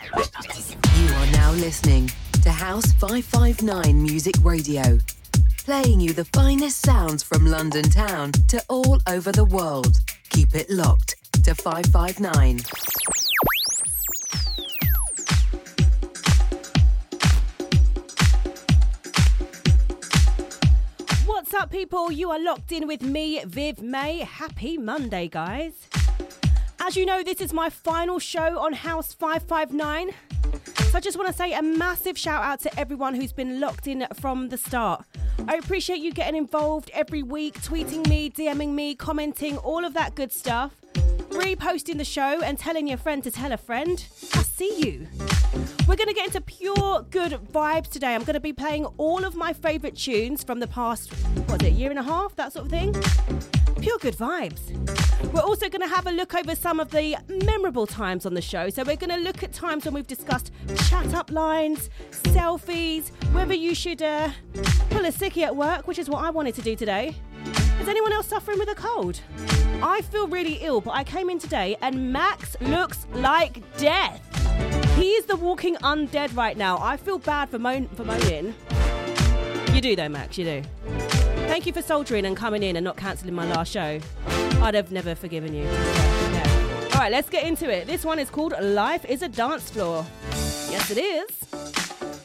You are now listening to House 559 Music Radio, playing you the finest sounds from London town to all over the world. Keep it locked to 559. What's up, people? You are locked in with me, Viv May. Happy Monday, guys. As you know, this is my final show on House 559. So I just want to say a massive shout out to everyone who's been locked in from the start. I appreciate you getting involved every week, tweeting me, DMing me, commenting, all of that good stuff, reposting the show, and telling your friend to tell a friend. I see you. We're going to get into pure good vibes today. I'm going to be playing all of my favourite tunes from the past, what is it, year and a half, that sort of thing. Pure good vibes. We're also going to have a look over some of the memorable times on the show. So we're going to look at times when we've discussed chat up lines, selfies, whether you should uh, pull a sickie at work, which is what I wanted to do today. Is anyone else suffering with a cold? I feel really ill, but I came in today and Max looks like death. He is the walking undead right now. I feel bad for, moan- for moaning. You do though, Max, you do. Thank you for soldiering and coming in and not cancelling my last show. I'd have never forgiven you. Yeah. All right, let's get into it. This one is called Life is a Dance Floor. Yes, it is.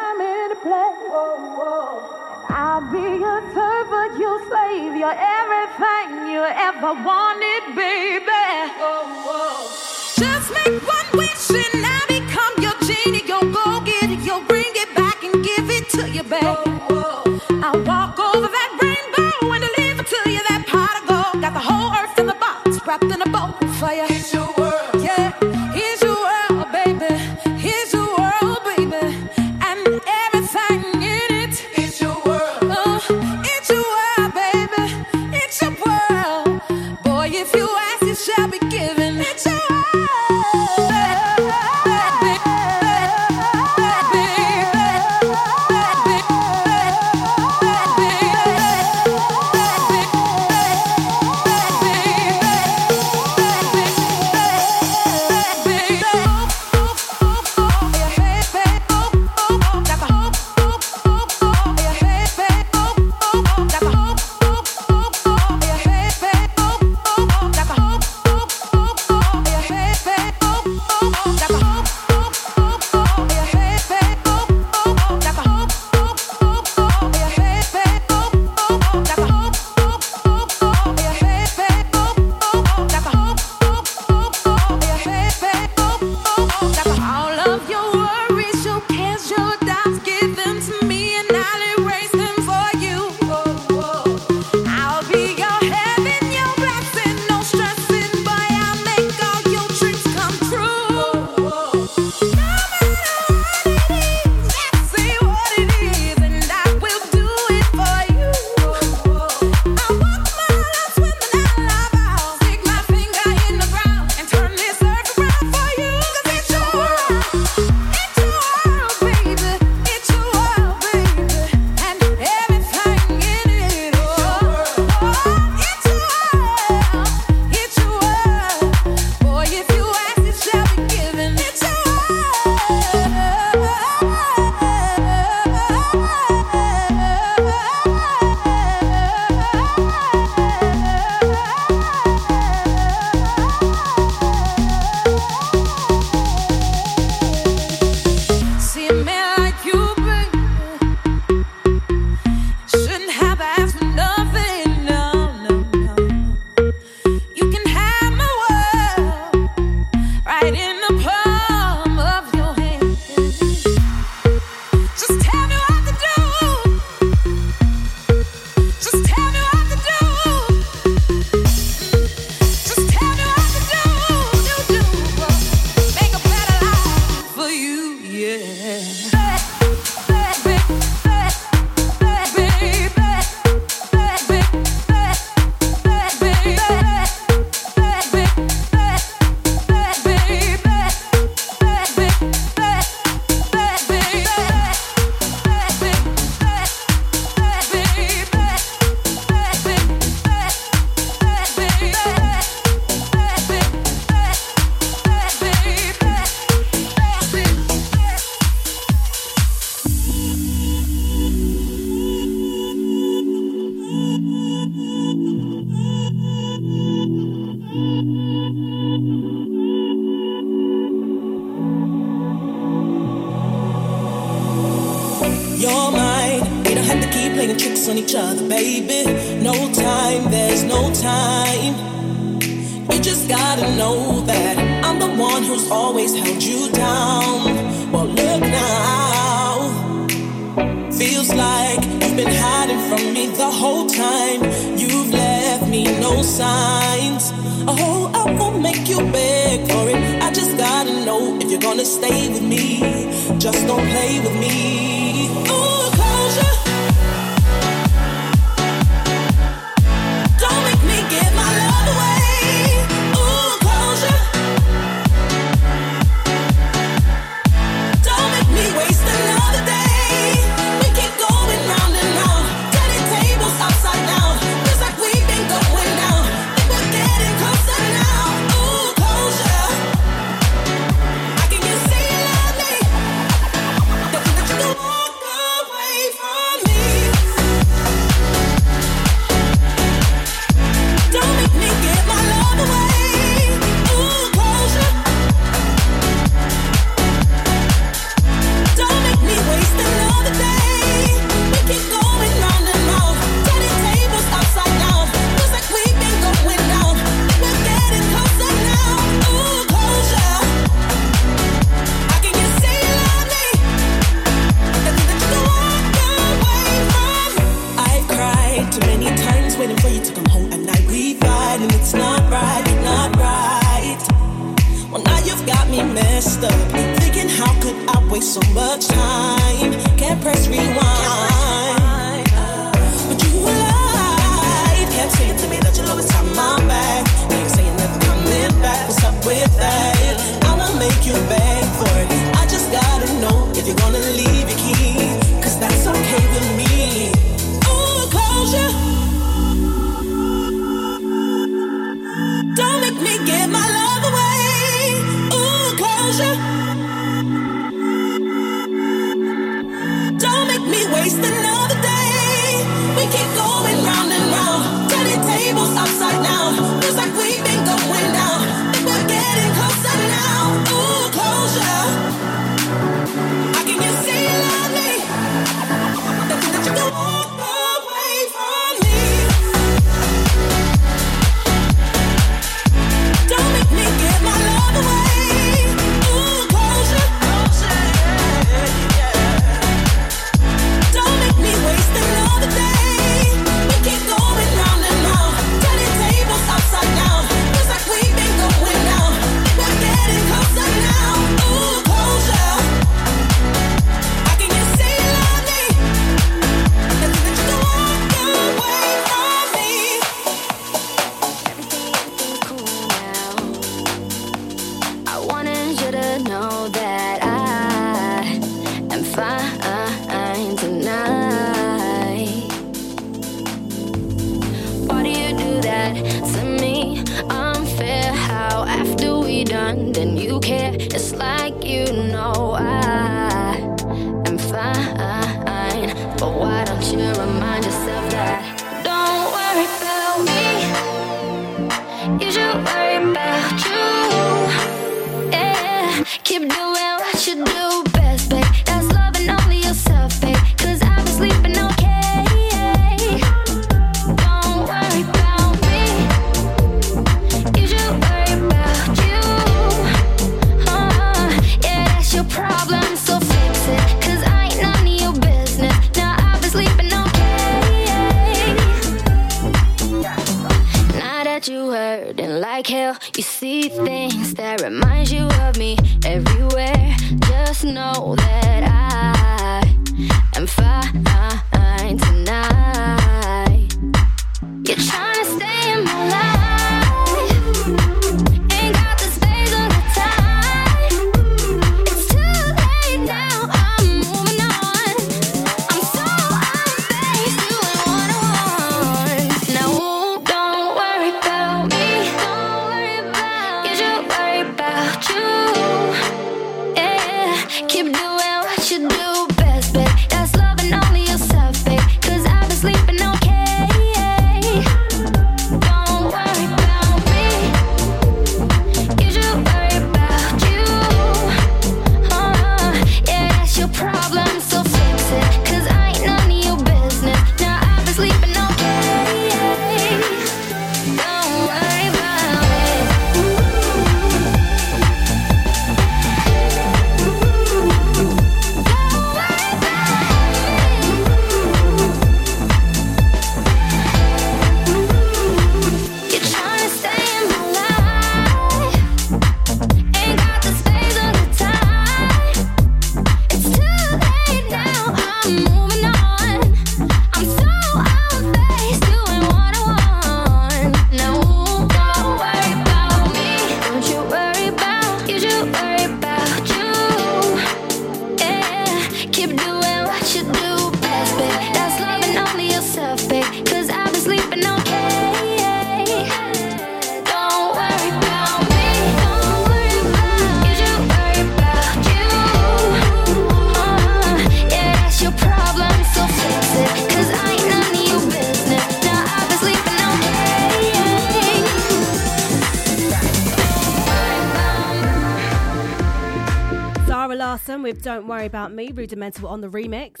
Don't Worry About Me, Rudimental on the remix.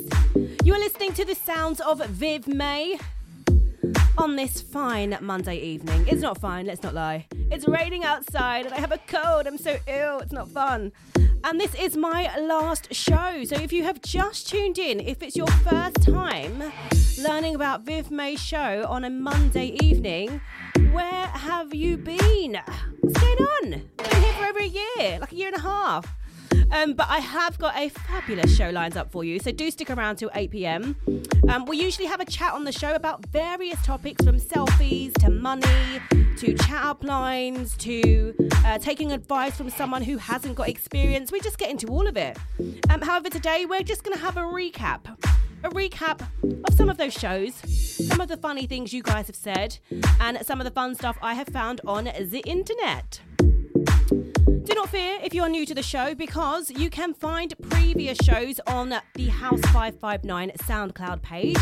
You are listening to the sounds of Viv May on this fine Monday evening. It's not fine, let's not lie. It's raining outside and I have a cold. I'm so ill, it's not fun. And this is my last show. So if you have just tuned in, if it's your first time learning about Viv May's show on a Monday evening, where have you been? What's going on? I've been here for over a year, like a year and a half. Um, but I have got a fabulous show lined up for you, so do stick around till 8 pm. Um, we usually have a chat on the show about various topics from selfies to money to chat up lines to uh, taking advice from someone who hasn't got experience. We just get into all of it. Um, however, today we're just going to have a recap. A recap of some of those shows, some of the funny things you guys have said, and some of the fun stuff I have found on the internet. Do not fear if you're new to the show because you can find previous shows on the House 559 SoundCloud page.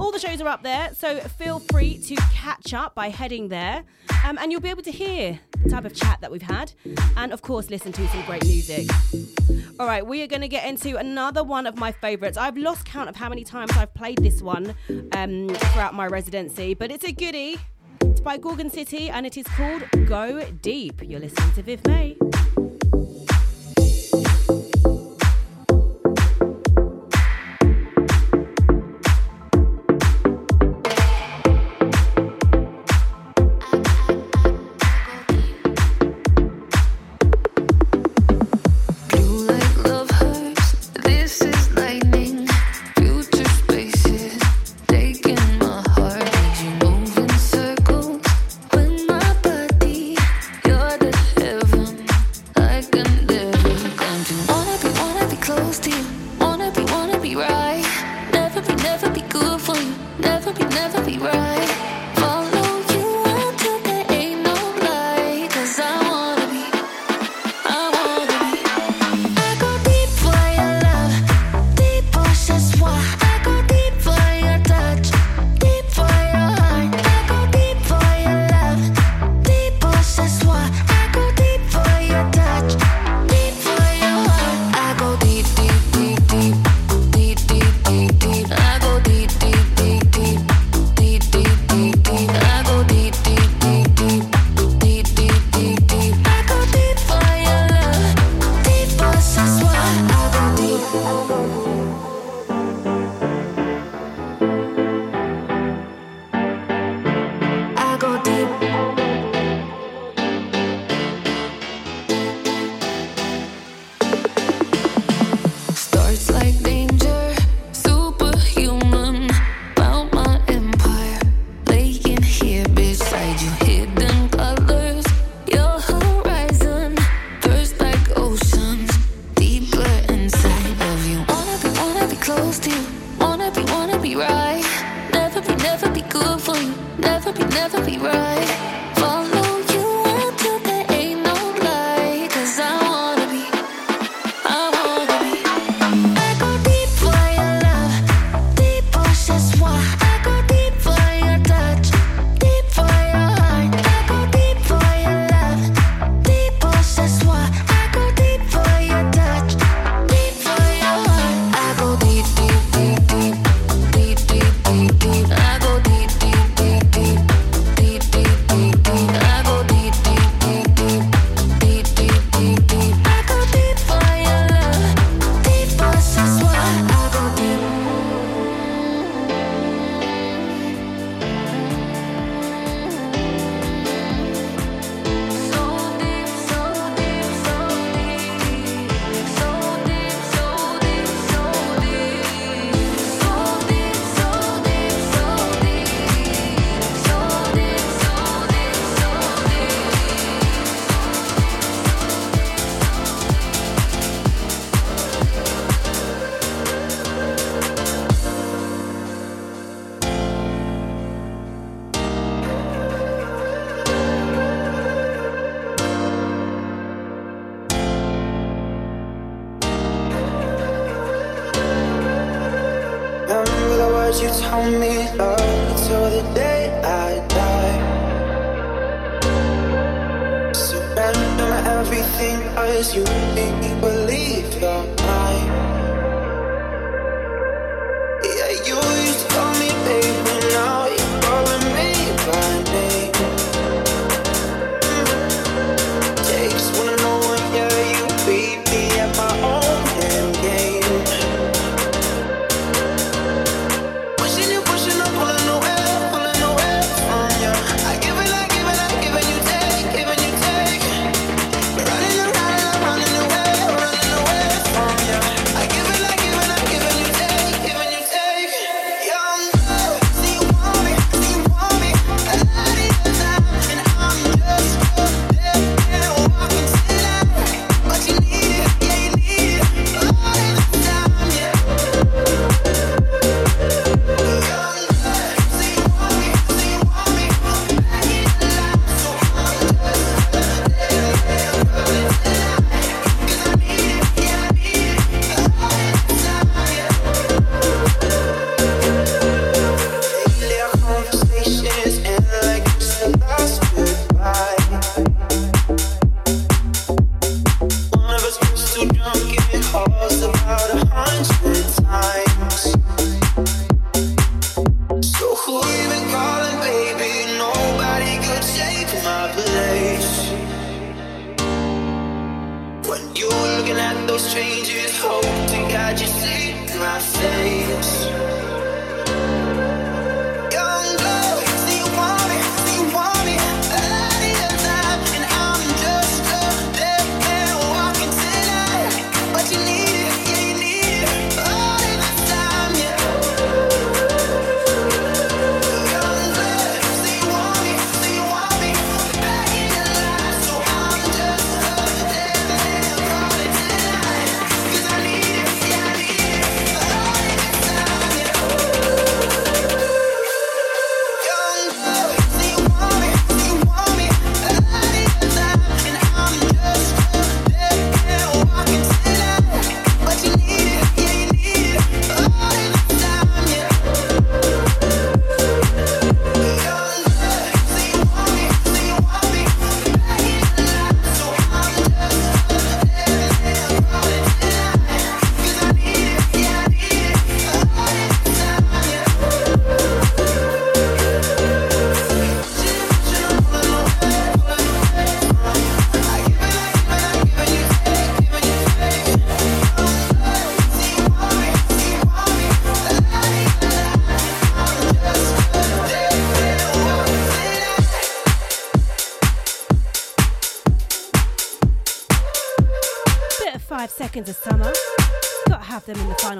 All the shows are up there, so feel free to catch up by heading there um, and you'll be able to hear the type of chat that we've had and, of course, listen to some great music. All right, we are going to get into another one of my favourites. I've lost count of how many times I've played this one um, throughout my residency, but it's a goodie. It's by Gorgon City and it is called Go Deep. You're listening to Viv May. drunk and it calls about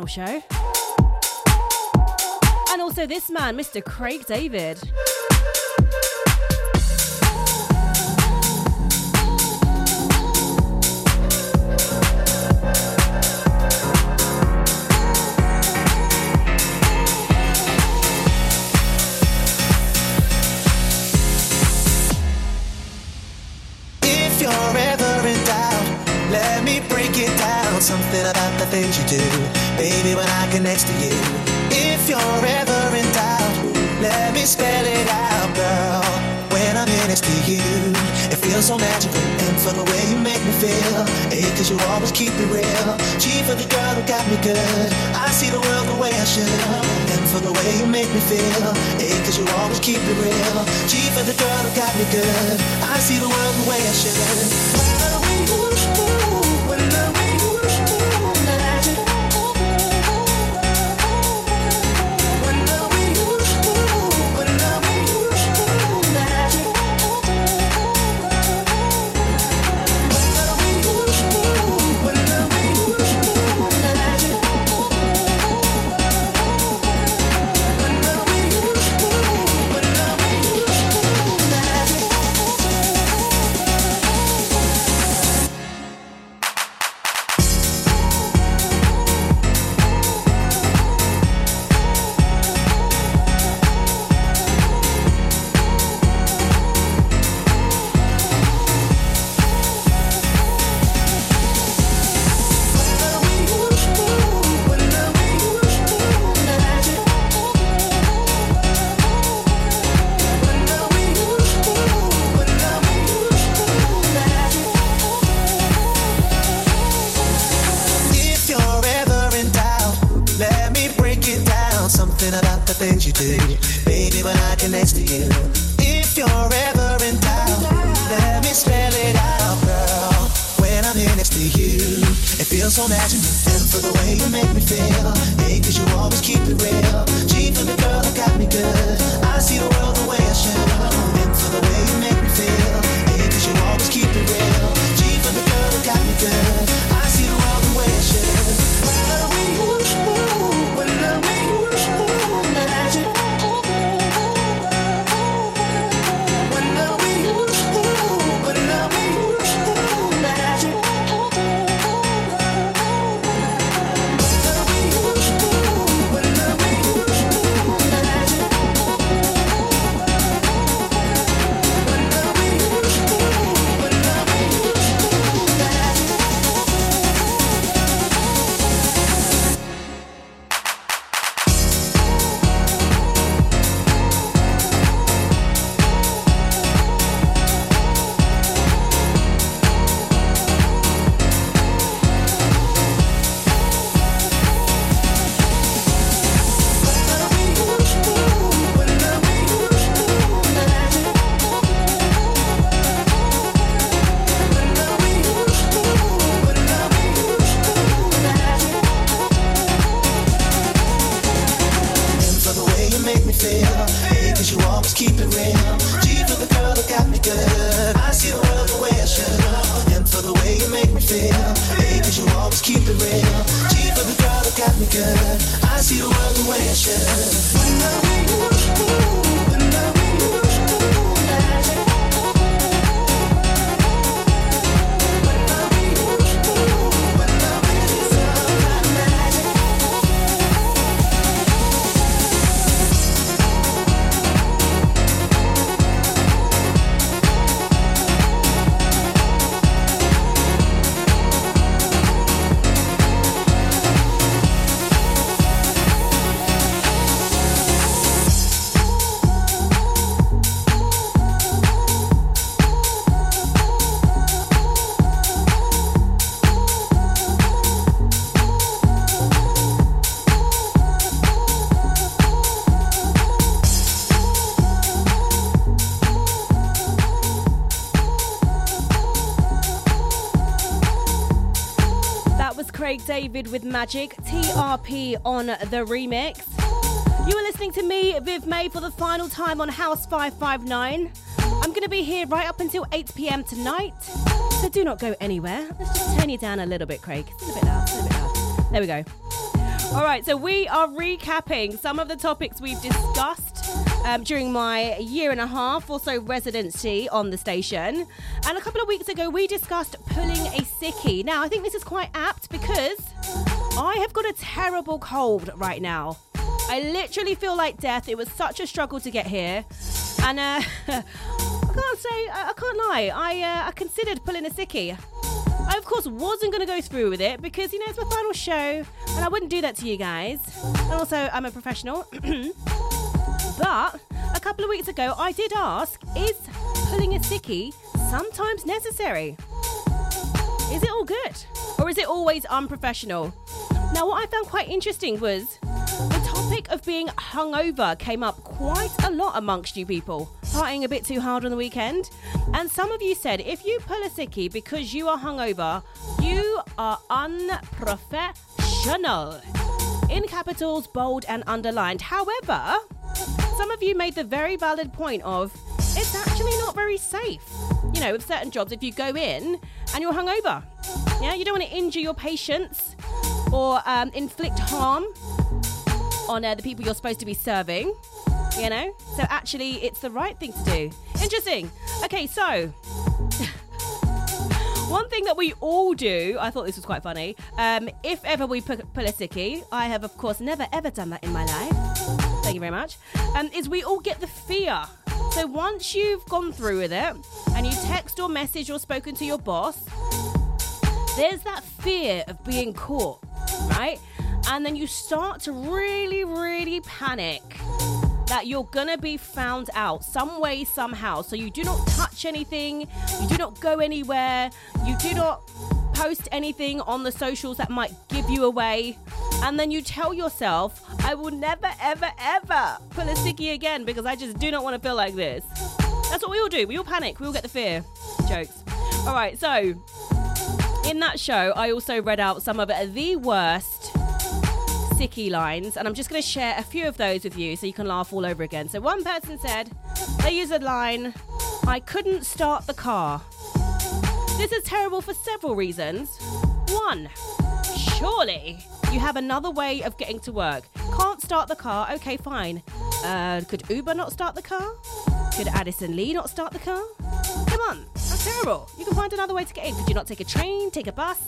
show. And also this man, Mr. Craig David. make me feel Hey, cause you always keep it real Cheap of the girl got me good I see the world the way I should things you. Baby, when I get next to you. If you're ever in doubt, let me spell it out, girl. When I'm here next to you, it feels so magical. And for the way you make me feel, hey, cause you always keep it real. G for the girl that got me good. I see the world the way I should. And for the way you make me feel, hey, cause you always keep it real. G for the girl that got me good. David with Magic, TRP on the remix. You are listening to me, Viv May, for the final time on House 559. I'm going to be here right up until 8 pm tonight, so do not go anywhere. Let's just turn you down a little bit, Craig. A bit loud, a bit loud. There we go. All right, so we are recapping some of the topics we've discussed um, during my year and a half or so residency on the station. And a couple of weeks ago, we discussed sickie. Now, I think this is quite apt because I have got a terrible cold right now. I literally feel like death. It was such a struggle to get here. And uh, I can't say, I I can't lie, I, uh, I considered pulling a sickie. I, of course, wasn't going to go through with it because, you know, it's my final show and I wouldn't do that to you guys. And also, I'm a professional. but a couple of weeks ago, I did ask is pulling a sickie sometimes necessary? Is it all good? Or is it always unprofessional? Now, what I found quite interesting was the topic of being hungover came up quite a lot amongst you people, partying a bit too hard on the weekend. And some of you said if you pull a sickie because you are hungover, you are unprofessional. In capitals, bold, and underlined. However, some of you made the very valid point of it's actually not very safe. You know, with certain jobs, if you go in and you're hungover, yeah, you don't want to injure your patients or um, inflict harm on uh, the people you're supposed to be serving. You know, so actually, it's the right thing to do. Interesting. Okay, so one thing that we all do, I thought this was quite funny. Um, if ever we pu- pull a I have, of course, never ever done that in my life. Thank you very much. Um, is we all get the fear. So once you've gone through with it and you text or message or spoken to your boss, there's that fear of being caught, right? And then you start to really, really panic that you're gonna be found out some way, somehow. So you do not touch anything, you do not go anywhere, you do not post anything on the socials that might give you away. and then you tell yourself, I will never, ever, ever pull a sickie again because I just do not want to feel like this. That's what we all do. We all panic. We all get the fear. Jokes. All right, so in that show, I also read out some of the worst sicky lines, and I'm just going to share a few of those with you so you can laugh all over again. So, one person said they use a line, I couldn't start the car. This is terrible for several reasons. One, surely you have another way of getting to work. Can't start the car, okay, fine. Uh, could Uber not start the car? Could Addison Lee not start the car? Come on, that's terrible. You can find another way to get in. Could you not take a train, take a bus?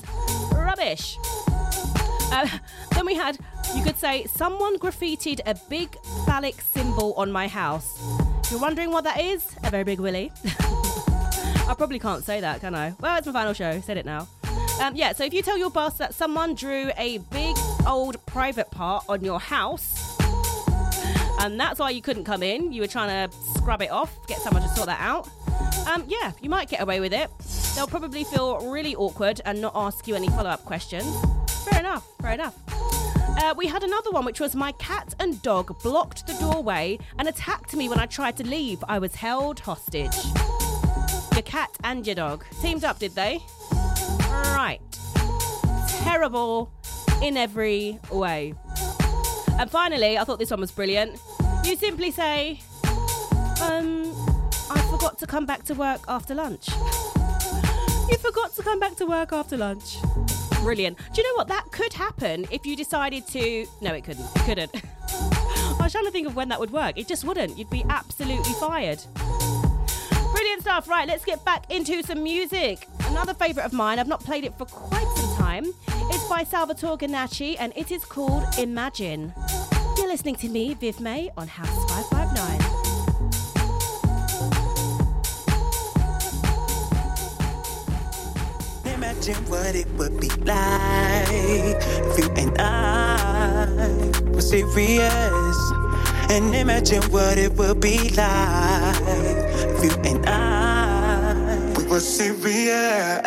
Rubbish. Uh, then we had, you could say, someone graffitied a big phallic symbol on my house. You're wondering what that is? A very big willy. I probably can't say that, can I? Well, it's my final show. Said it now. Um, yeah, so if you tell your boss that someone drew a big old private part on your house, and that's why you couldn't come in, you were trying to scrub it off, get someone to sort that out. Um, yeah, you might get away with it. They'll probably feel really awkward and not ask you any follow up questions. Fair enough, fair enough. Uh, we had another one, which was my cat and dog blocked the doorway and attacked me when I tried to leave. I was held hostage. Your cat and your dog teamed up, did they? Right. Terrible in every way. And finally, I thought this one was brilliant. You simply say, um, I forgot to come back to work after lunch. you forgot to come back to work after lunch. Brilliant. Do you know what? That could happen if you decided to. No, it couldn't. It couldn't. I was trying to think of when that would work. It just wouldn't. You'd be absolutely fired. Brilliant stuff. Right, let's get back into some music. Another favourite of mine, I've not played it for quite some time. It's by Salvatore Ganacci and it is called Imagine. You're listening to me, Viv May, on House 559. Imagine what it would be like if you and I were serious. And imagine what it would be like if you and I we were serious.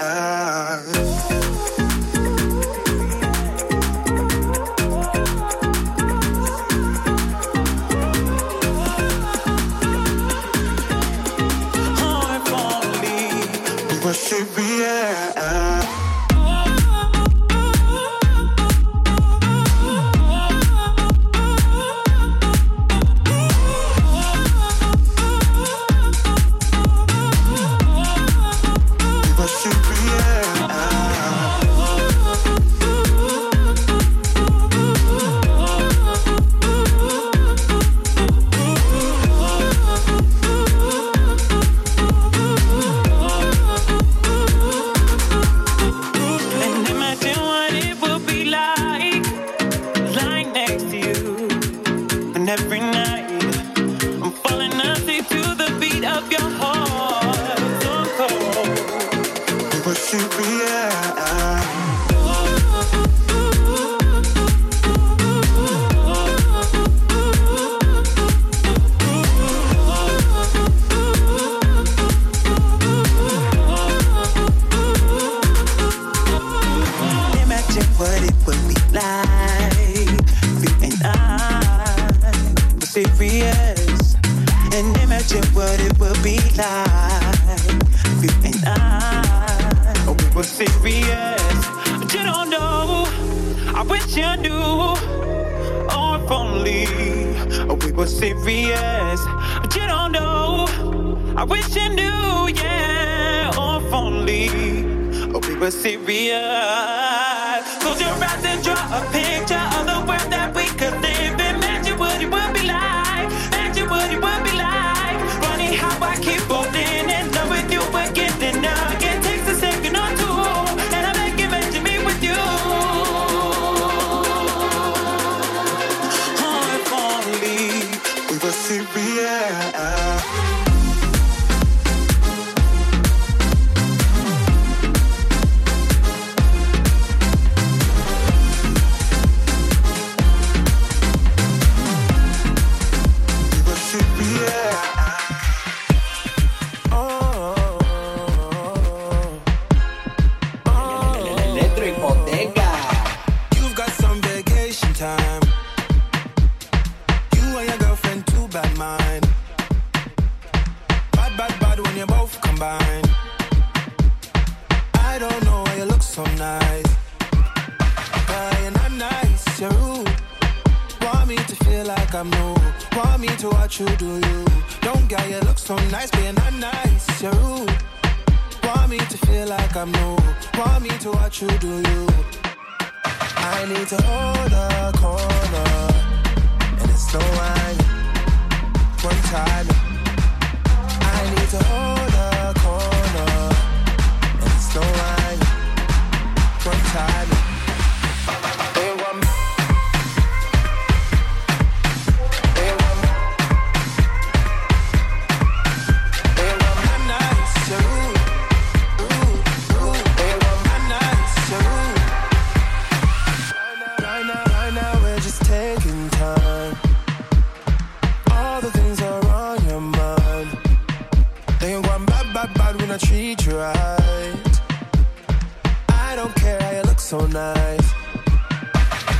so nice.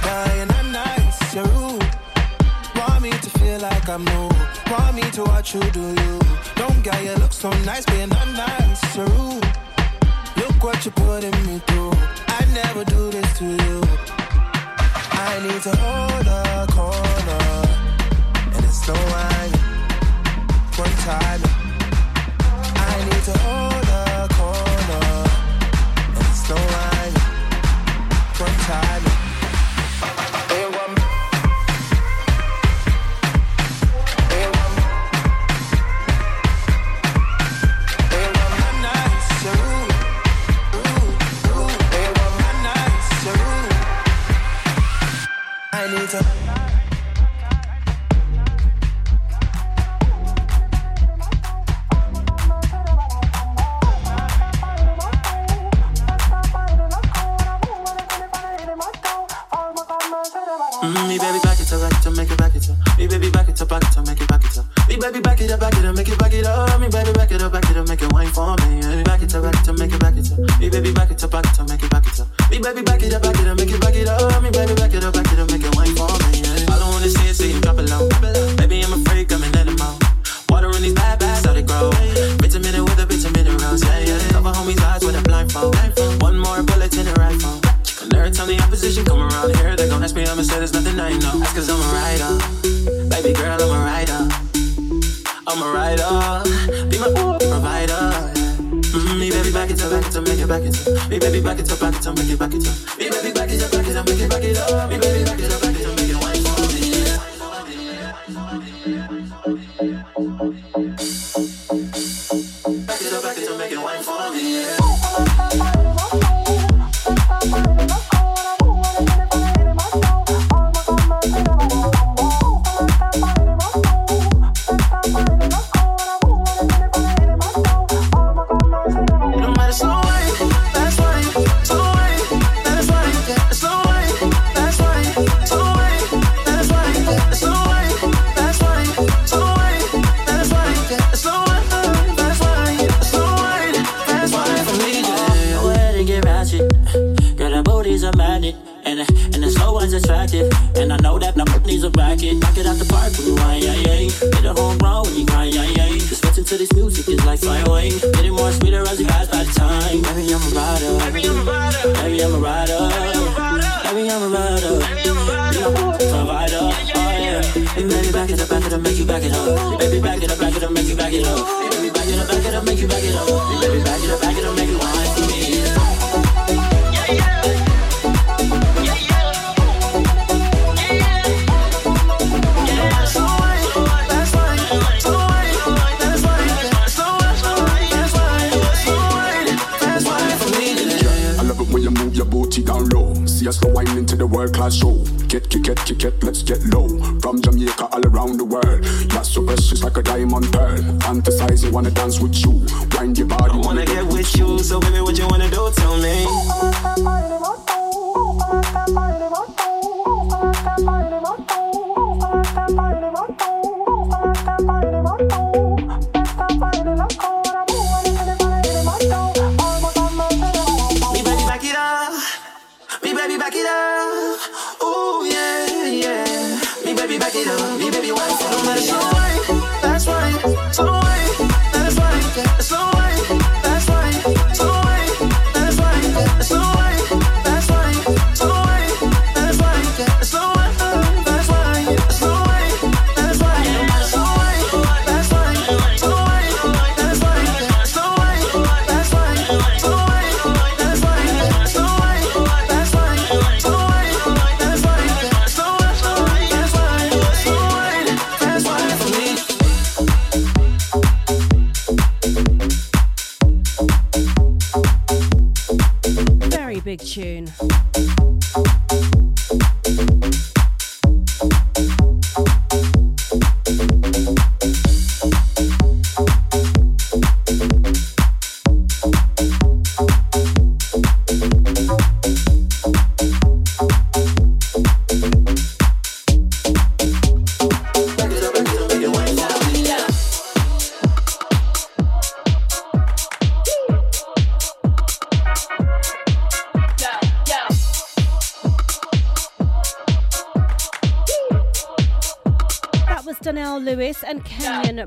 Dying at nights, you're rude. Want me to feel like I'm new. Want me to watch you do you. Don't get you look so nice, being not nice, you're rude. Look what you're putting me through. I never do this to you. I need to hold a corner, and it's no wine. One time, I need to hold a corner, and it's no wine time.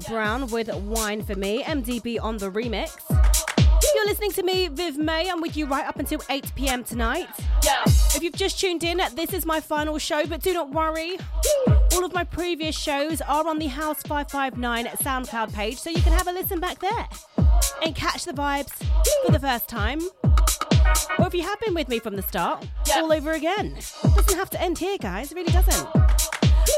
Brown with Wine for Me, MDB on the remix. You're listening to me, Viv May. I'm with you right up until 8 pm tonight. If you've just tuned in, this is my final show, but do not worry. All of my previous shows are on the House 559 SoundCloud page, so you can have a listen back there and catch the vibes for the first time. Or if you have been with me from the start, all over again. Doesn't have to end here, guys. It really doesn't.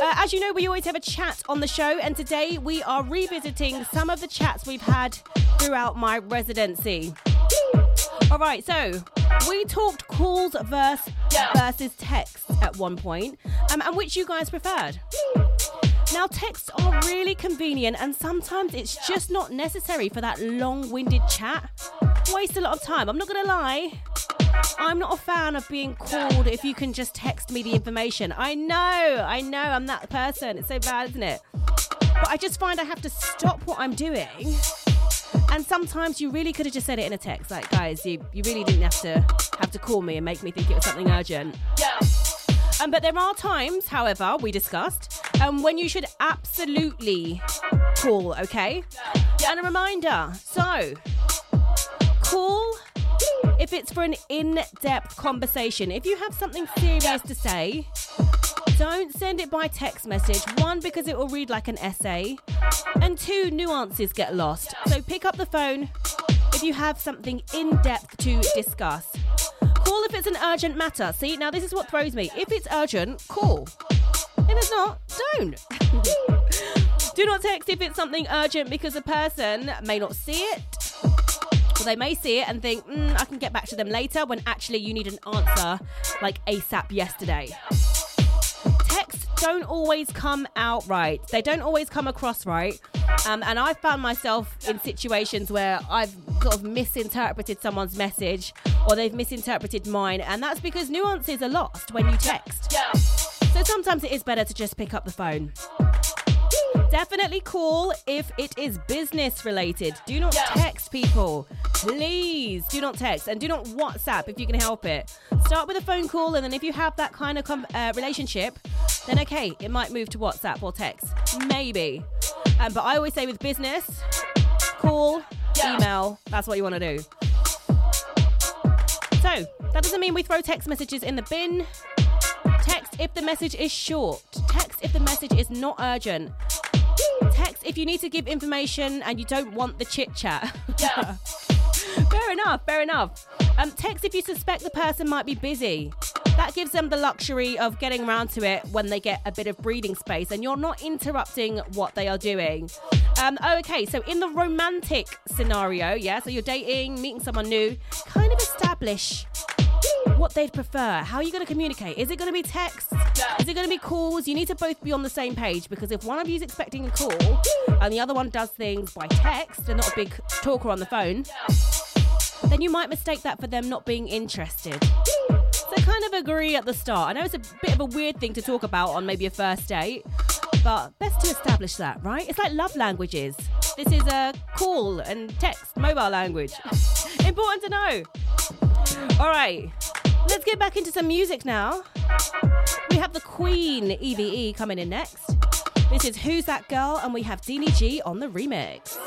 Uh, as you know, we always have a chat on the show, and today we are revisiting some of the chats we've had throughout my residency. All right, so we talked calls verse versus text at one point, um, and which you guys preferred. Now, texts are really convenient, and sometimes it's just not necessary for that long winded chat. Waste a lot of time. I'm not gonna lie. I'm not a fan of being called if you can just text me the information. I know, I know, I'm that person. It's so bad, isn't it? But I just find I have to stop what I'm doing. And sometimes you really could have just said it in a text. Like, guys, you, you really didn't have to have to call me and make me think it was something urgent. Um, but there are times, however, we discussed, um, when you should absolutely call, okay? And a reminder so, call if it's for an in depth conversation. If you have something serious to say, don't send it by text message. One, because it will read like an essay, and two, nuances get lost. So pick up the phone if you have something in depth to discuss. If it's an urgent matter. See, now this is what throws me. If it's urgent, call. If it's not, don't. Do not text if it's something urgent because a person may not see it. Or they may see it and think, mm, I can get back to them later when actually you need an answer like ASAP yesterday. Don't always come out right. They don't always come across right. Um, and I've found myself in situations where I've sort of misinterpreted someone's message or they've misinterpreted mine. And that's because nuances are lost when you text. So sometimes it is better to just pick up the phone. Definitely call if it is business related. Do not text people. Please do not text and do not WhatsApp if you can help it. Start with a phone call, and then if you have that kind of com- uh, relationship, then okay, it might move to WhatsApp or text. Maybe. Um, but I always say with business, call, email. That's what you want to do. So, that doesn't mean we throw text messages in the bin. Text if the message is short. Text if the message is not urgent. Text if you need to give information and you don't want the chit chat. Yeah. fair enough, fair enough. Um, text if you suspect the person might be busy. That gives them the luxury of getting around to it when they get a bit of breathing space and you're not interrupting what they are doing. Um, okay, so in the romantic scenario, yeah, so you're dating, meeting someone new, kind of establish what they'd prefer. How are you going to communicate? Is it going to be text? Is it going to be calls? You need to both be on the same page because if one of you is expecting a call and the other one does things by text and not a big talker on the phone, then you might mistake that for them not being interested. Kind of agree at the start. I know it's a bit of a weird thing to talk about on maybe a first date, but best to establish that, right? It's like love languages. This is a call and text, mobile language. Important to know. All right, let's get back into some music now. We have the Queen EVE coming in next. This is Who's That Girl? And we have Dini G on the remix.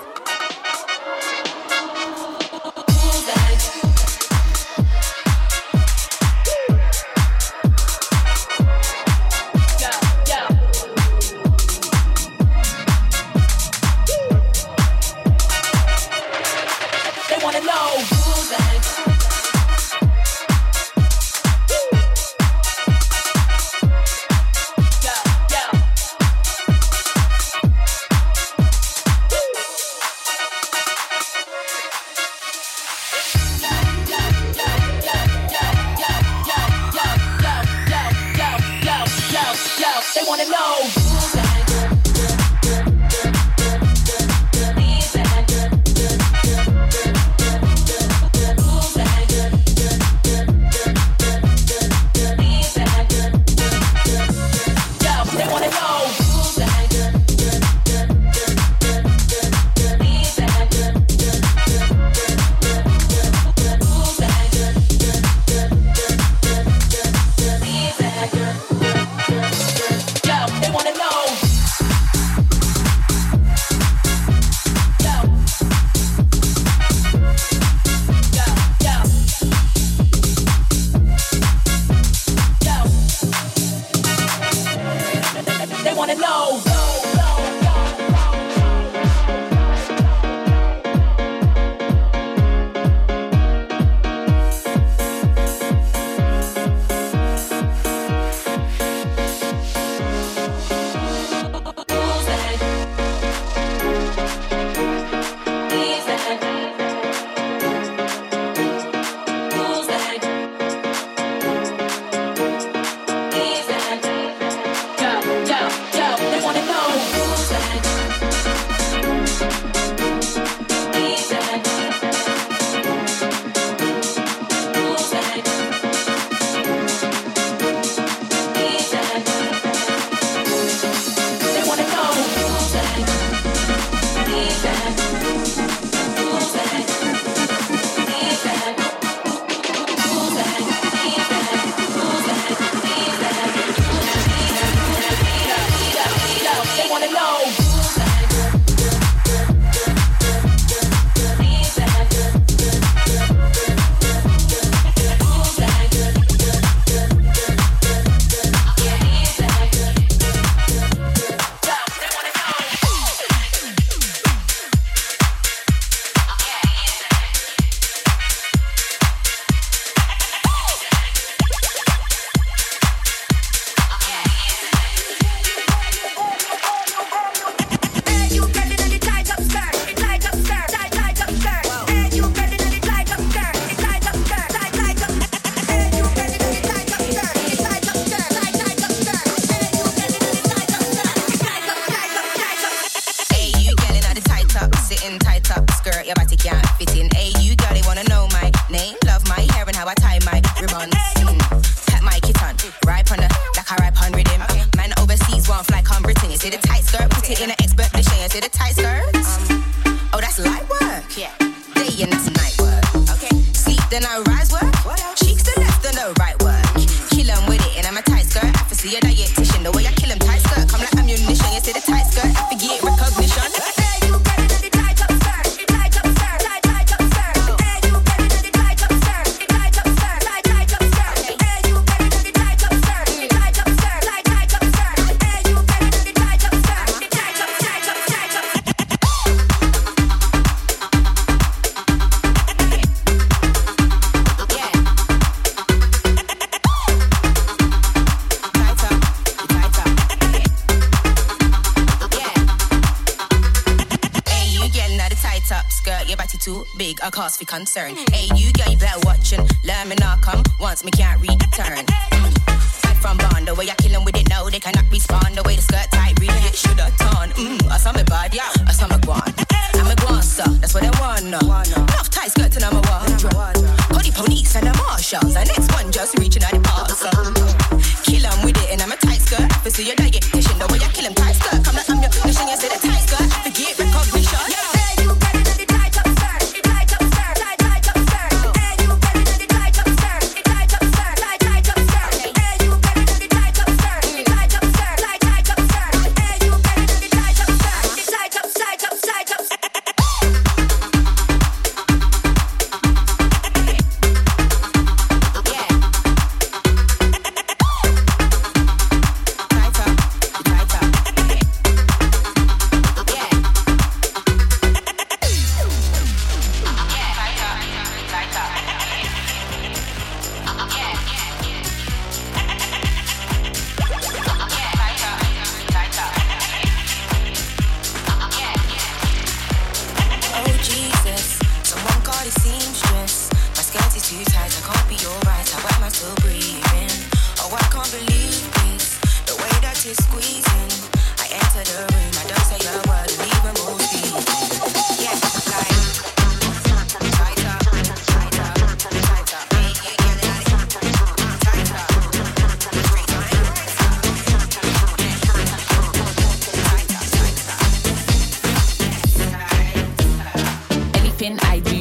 Cause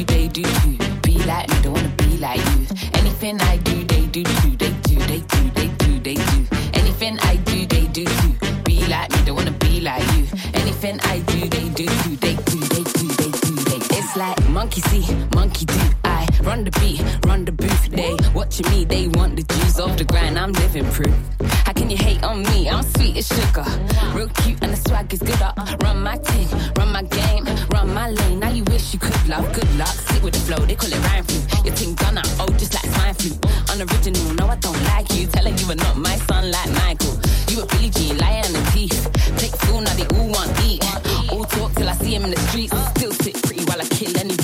they do too. Be like me, don't wanna be like you. Anything I do, they do too. They do, they do, they do, they do. Anything I do, they do too. Be like me, don't wanna be like you. Anything I do, they do too. They do, they do, they do, they do. It's like monkey see, monkey do. I run the beat, run the booth. They watching me, they want the juice off the grind. I'm living proof. You hate on me? I'm sweet as sugar. Real cute and the swag is good. Uh, run my team, run my game, run my lane. Now you wish you could love. Good luck, sit with the flow. They call it rhyme flu. Your team done up, oh, just like swine flu. Unoriginal, no, I don't like you. Telling you are not my son like Michael. You a Billie Jean, liar on the teeth. Take fool, now they all want eat. All talk till I see him in the streets. Still sit pretty while I kill any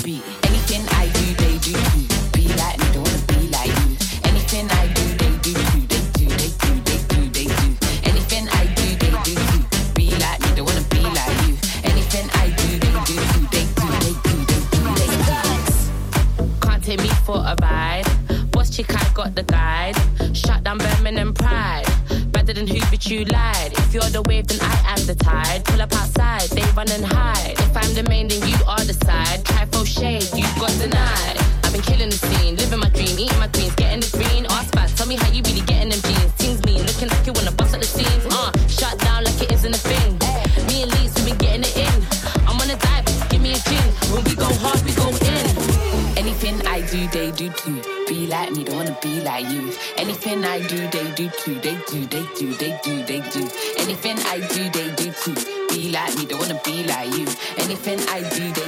you lied. If you're the wave, then I am the tide. Pull up outside, they run and hide. If I'm the main, then you are the side. Try for shade, you got denied. I've been killing the scene, living my dream, eating my greens, getting the green. Ask back, tell me how you really getting them jeans. Things mean, looking like you wanna bust at the seams. Uh, shut down like it isn't a thing. Me and Lise, we been getting it in. I'm on a dive, give me a gin. When we go hard, we go in. Anything I do, they do too. Like me, don't wanna be like you. Anything I do, they do too. They do, they do, they do, they do. Anything I do, they do too. Be like me, don't wanna be like you. Anything I do. They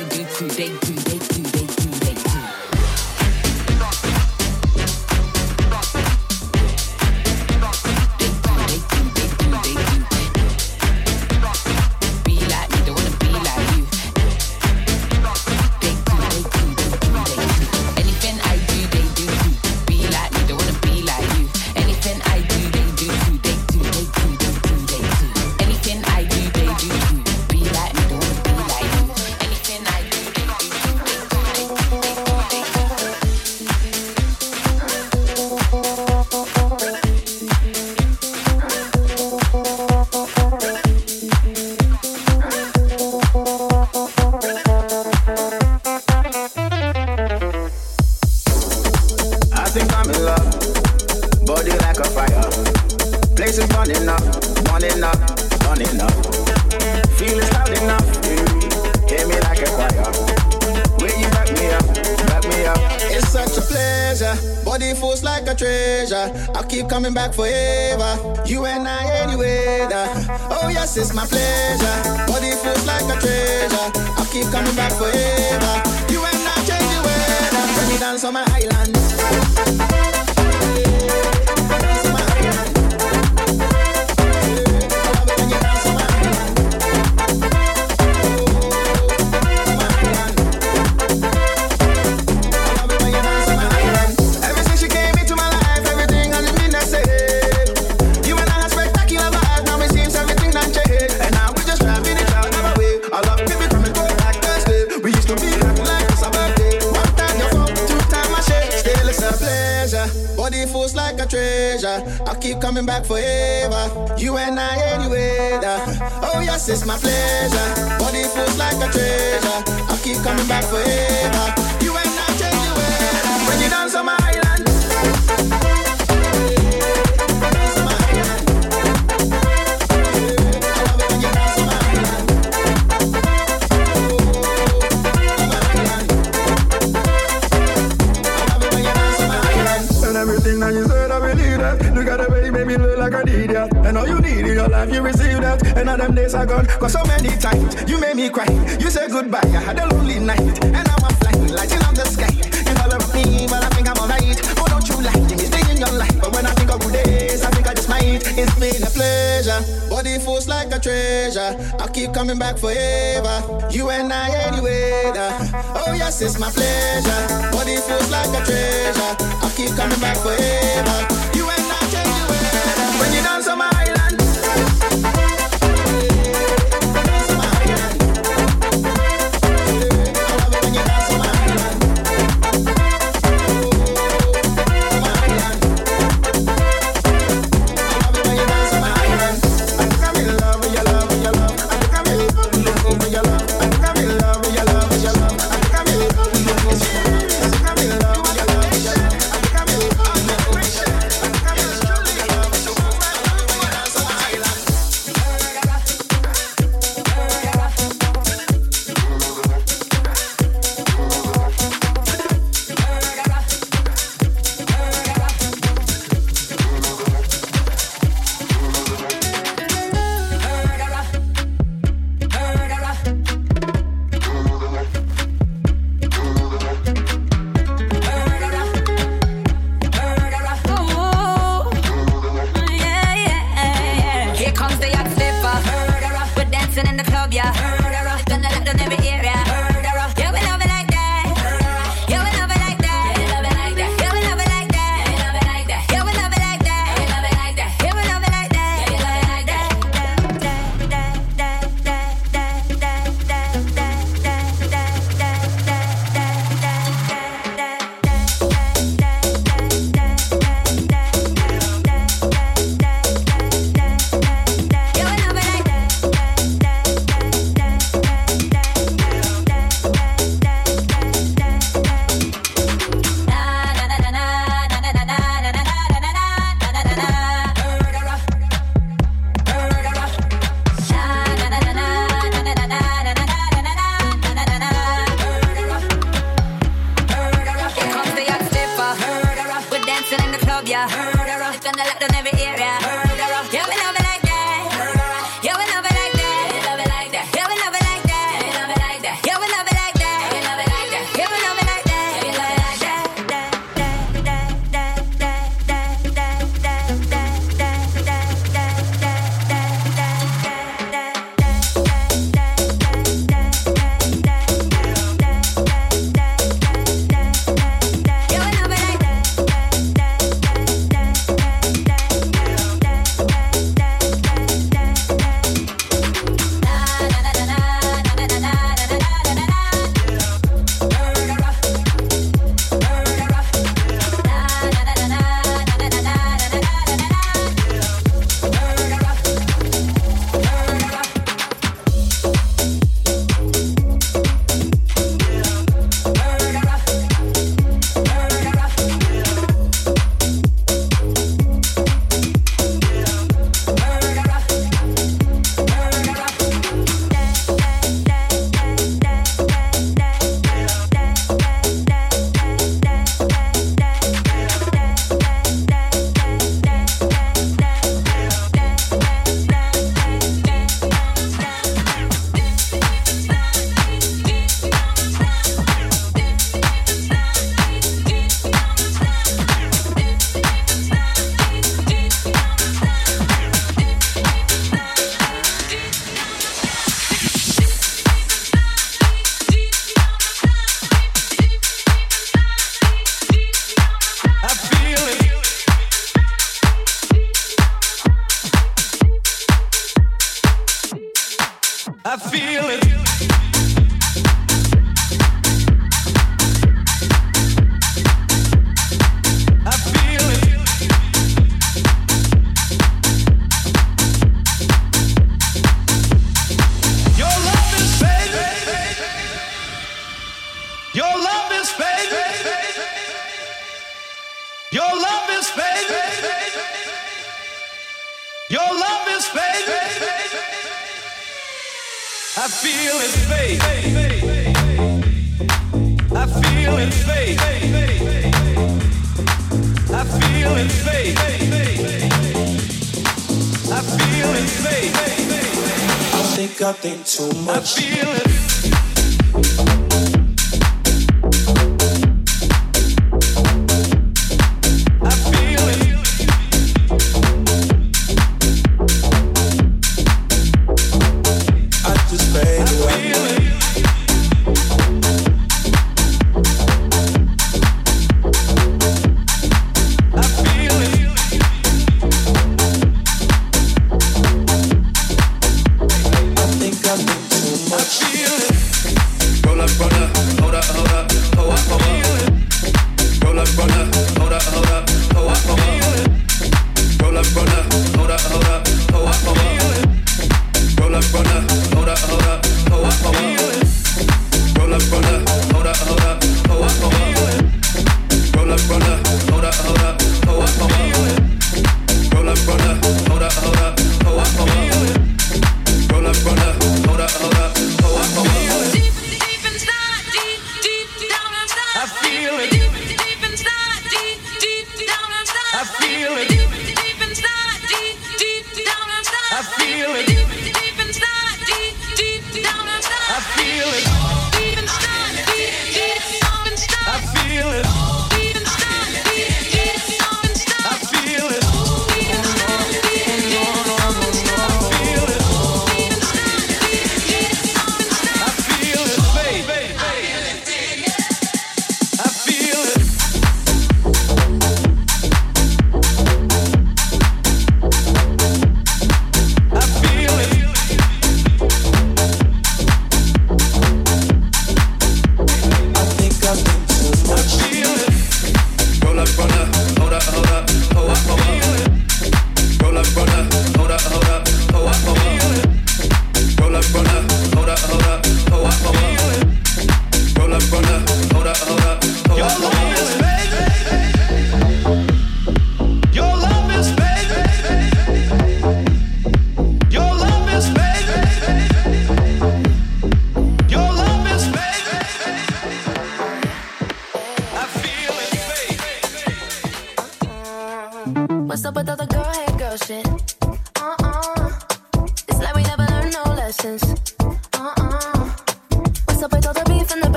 an idiot. And all you need in your life, you receive that. And all them days are gone. Cause so many times you made me cry. You say goodbye. I had a lonely night. And now I'm flying, lighting up the sky. You follow me, but I think I'm alright. Oh, don't you lie, you stay in your life. But when I think of good days, I think I just might. It's been a pleasure. Body feels like a treasure. I keep coming back forever. You and I anyway. Oh yes, it's my pleasure. Body feels like a treasure. I keep coming back forever.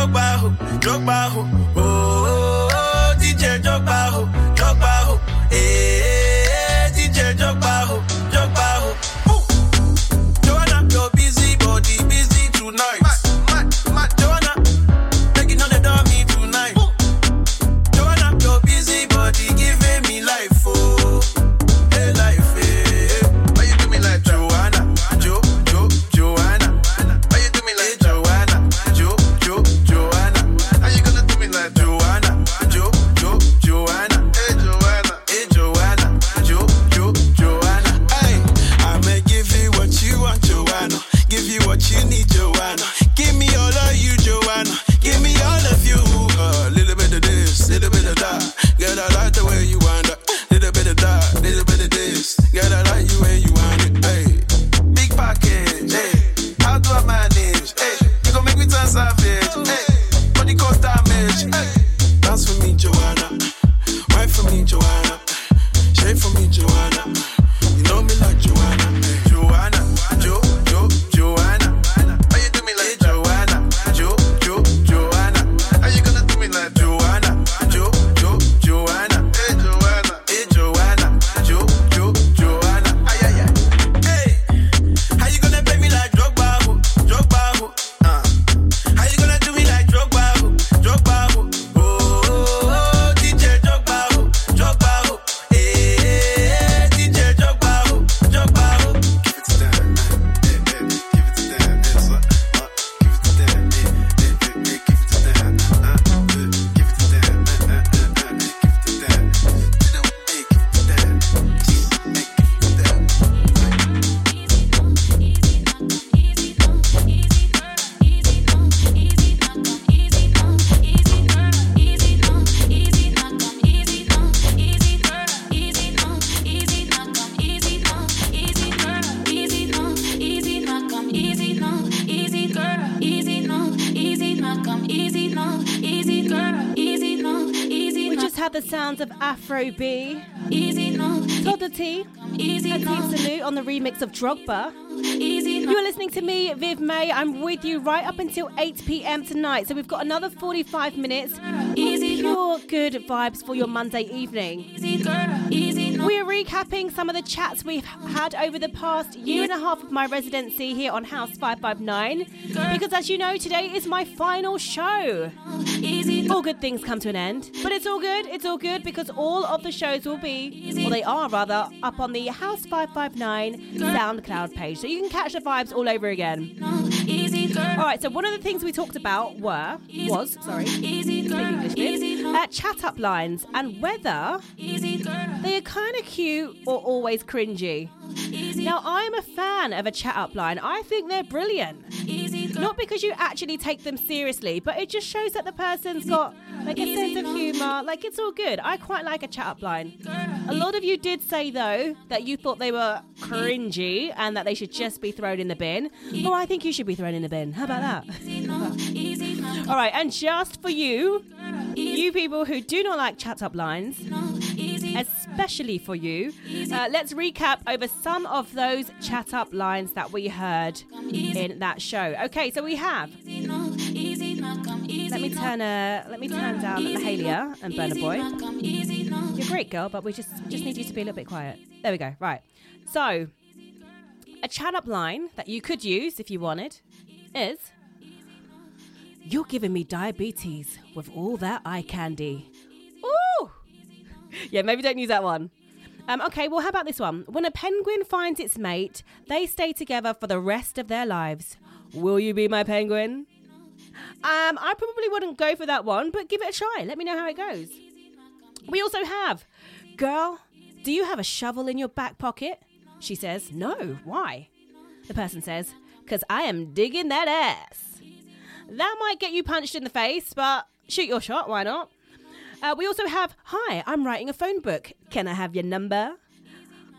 Drogba, Drogba, oh, Afro B. Easy no. T. Easy and Team Salut on the remix of Drogba. You are listening to me, Viv May. I'm with you right up until 8 p.m. tonight. So we've got another 45 minutes. Easy pure good vibes for your Monday evening. We are recapping some of the chats we've had over the past year and a half of my residency here on House 559. Because as you know, today is my final show. All good things come to an end. But it's all good. It's all good because all of the shows will be, or they are rather, up on the House 559 SoundCloud page. So you can catch the vibes all over again. All right, so one of the things we talked about were, was, sorry, English uh, chat up lines and whether they are kind of cute or always cringy. Now, I'm a fan of a chat up line. I think they're brilliant. Not because you actually take them seriously, but it just shows that the person's got like a sense of humour. Like it's all good. I quite like a chat up line. A lot of you did say though that you thought they were cringy and that they should just be thrown in the bin. Well, I think you should be thrown in the bin. How about that? all right, and just for you, you people who do not like chat up lines, especially for you, uh, let's recap over some of those chat up lines that we heard in that show. Okay, so we have. Let me turn uh, let me turn down Mahalia and Burna Boy. You're a great, girl, but we just just need you to be a little bit quiet. There we go. Right. So, a chat up line that you could use if you wanted is You're giving me diabetes with all that eye candy. Yeah, maybe don't use that one. Um, okay, well, how about this one? When a penguin finds its mate, they stay together for the rest of their lives. Will you be my penguin? Um, I probably wouldn't go for that one, but give it a try. Let me know how it goes. We also have, girl, do you have a shovel in your back pocket? She says, no. Why? The person says, because I am digging that ass. That might get you punched in the face, but shoot your shot, why not? Uh, we also have, hi, I'm writing a phone book. Can I have your number?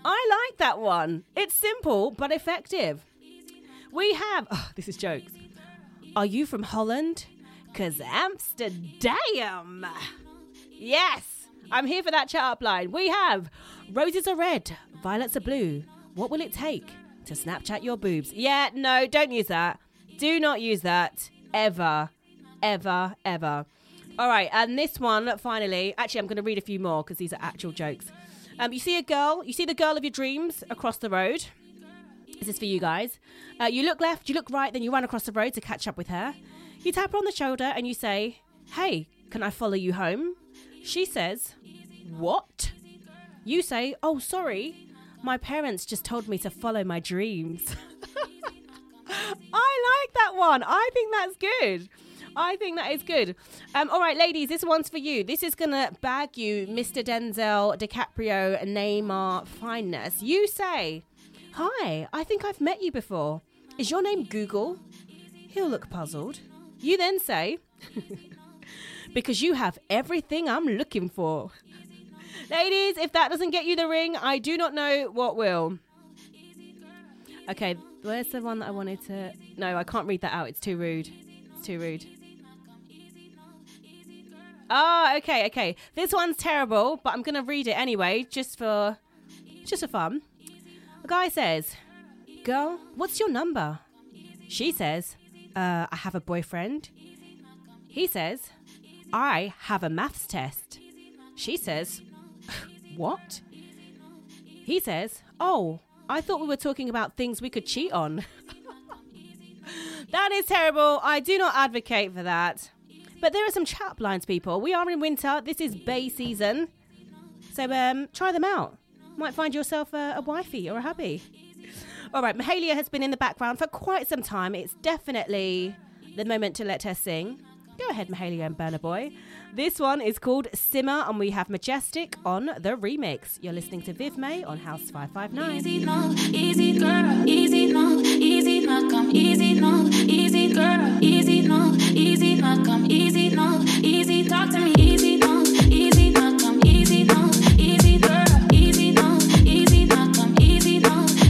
I like that one. It's simple but effective. We have, oh, this is jokes. Are you from Holland? Cause Amsterdam. Yes, I'm here for that chat up line. We have roses are red, violets are blue. What will it take to Snapchat your boobs? Yeah, no, don't use that. Do not use that ever, ever, ever. All right, and this one finally. Actually, I'm going to read a few more because these are actual jokes. Um, you see a girl, you see the girl of your dreams across the road. This is for you guys. Uh, you look left, you look right, then you run across the road to catch up with her. You tap her on the shoulder and you say, Hey, can I follow you home? She says, What? You say, Oh, sorry. My parents just told me to follow my dreams. I like that one. I think that's good. I think that is good. Um, all right, ladies, this one's for you. This is going to bag you Mr. Denzel, DiCaprio, Neymar fineness. You say, Hi, I think I've met you before. Is your name Google? He'll look puzzled. You then say, Because you have everything I'm looking for. Ladies, if that doesn't get you the ring, I do not know what will. Okay, where's the one that I wanted to. No, I can't read that out. It's too rude. It's too rude. Ah, okay, okay. This one's terrible, but I'm gonna read it anyway, just for, just for fun. A guy says, "Girl, what's your number?" She says, uh, "I have a boyfriend." He says, "I have a maths test." She says, "What?" He says, "Oh, I thought we were talking about things we could cheat on." that is terrible. I do not advocate for that. But there are some chat lines, people. We are in winter. This is bay season. So um, try them out. Might find yourself a, a wifey or a hubby. All right, Mahalia has been in the background for quite some time. It's definitely the moment to let her sing. Go ahead, Mahalia and Burna Boy. This one is called Simmer, and we have Majestic on the remix. You're listening to Viv May on House 559. Easy no, easy girl, easy no, easy not come, easy no, easy girl, easy no, easy easy easy talk to me, easy easy easy easy girl, easy easy easy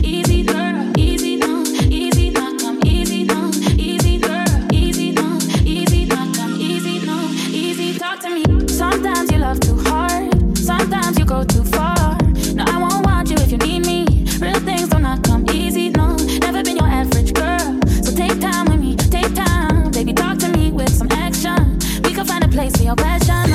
easy girl, easy easy easy easy talk to me. Sometimes you love too hard, sometimes you go too far. Place for your passion.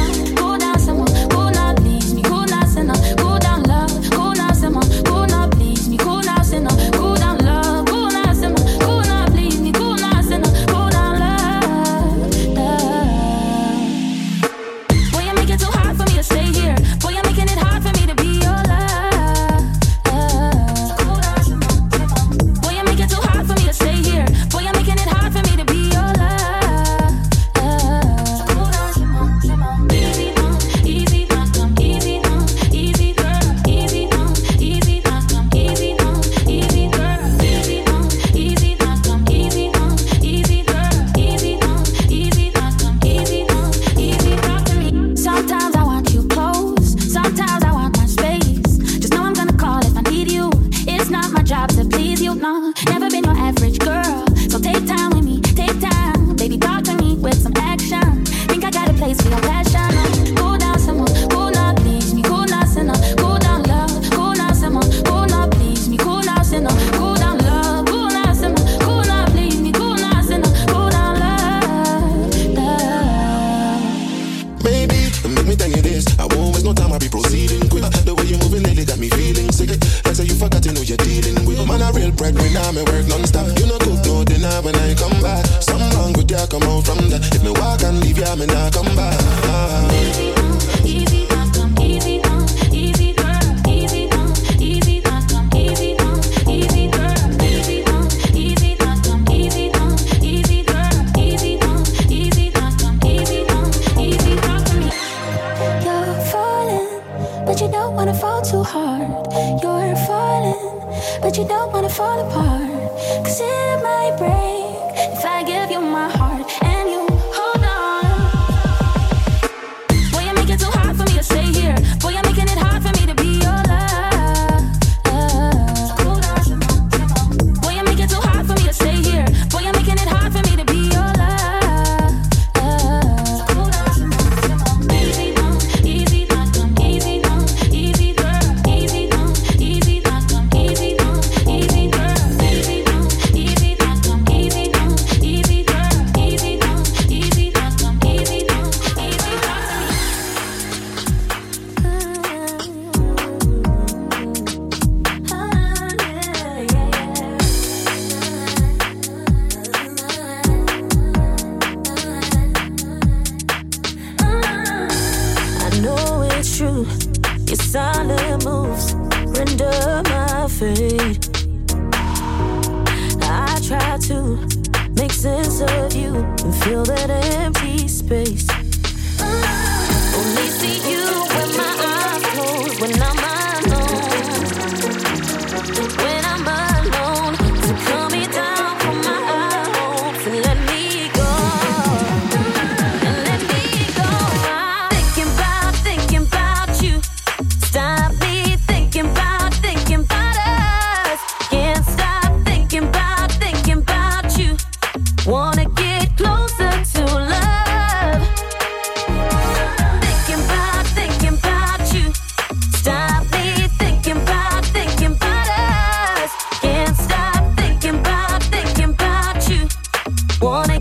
Wanna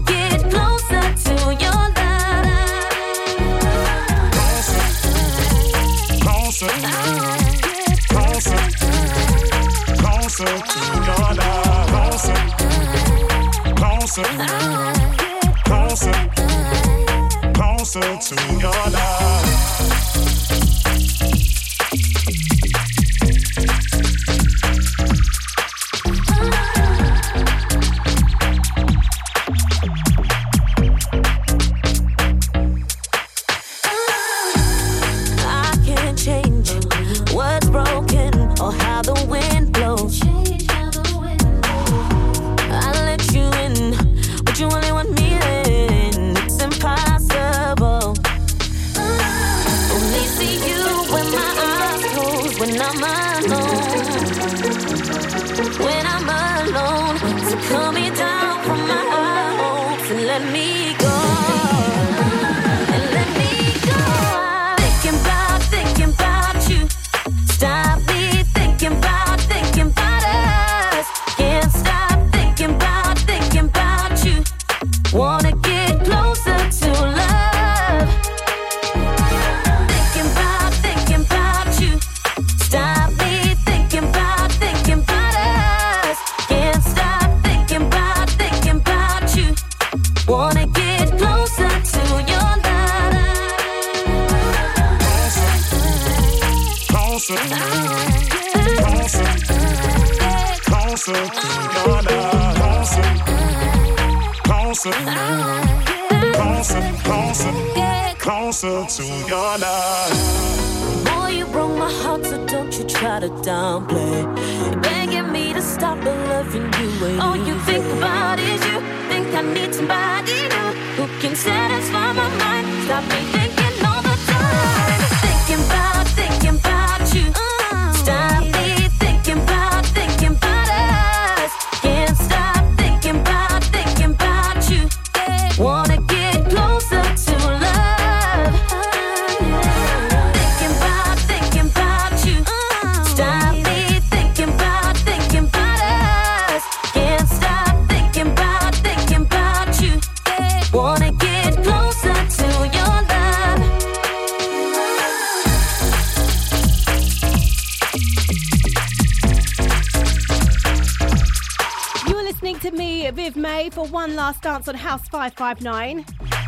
House 559.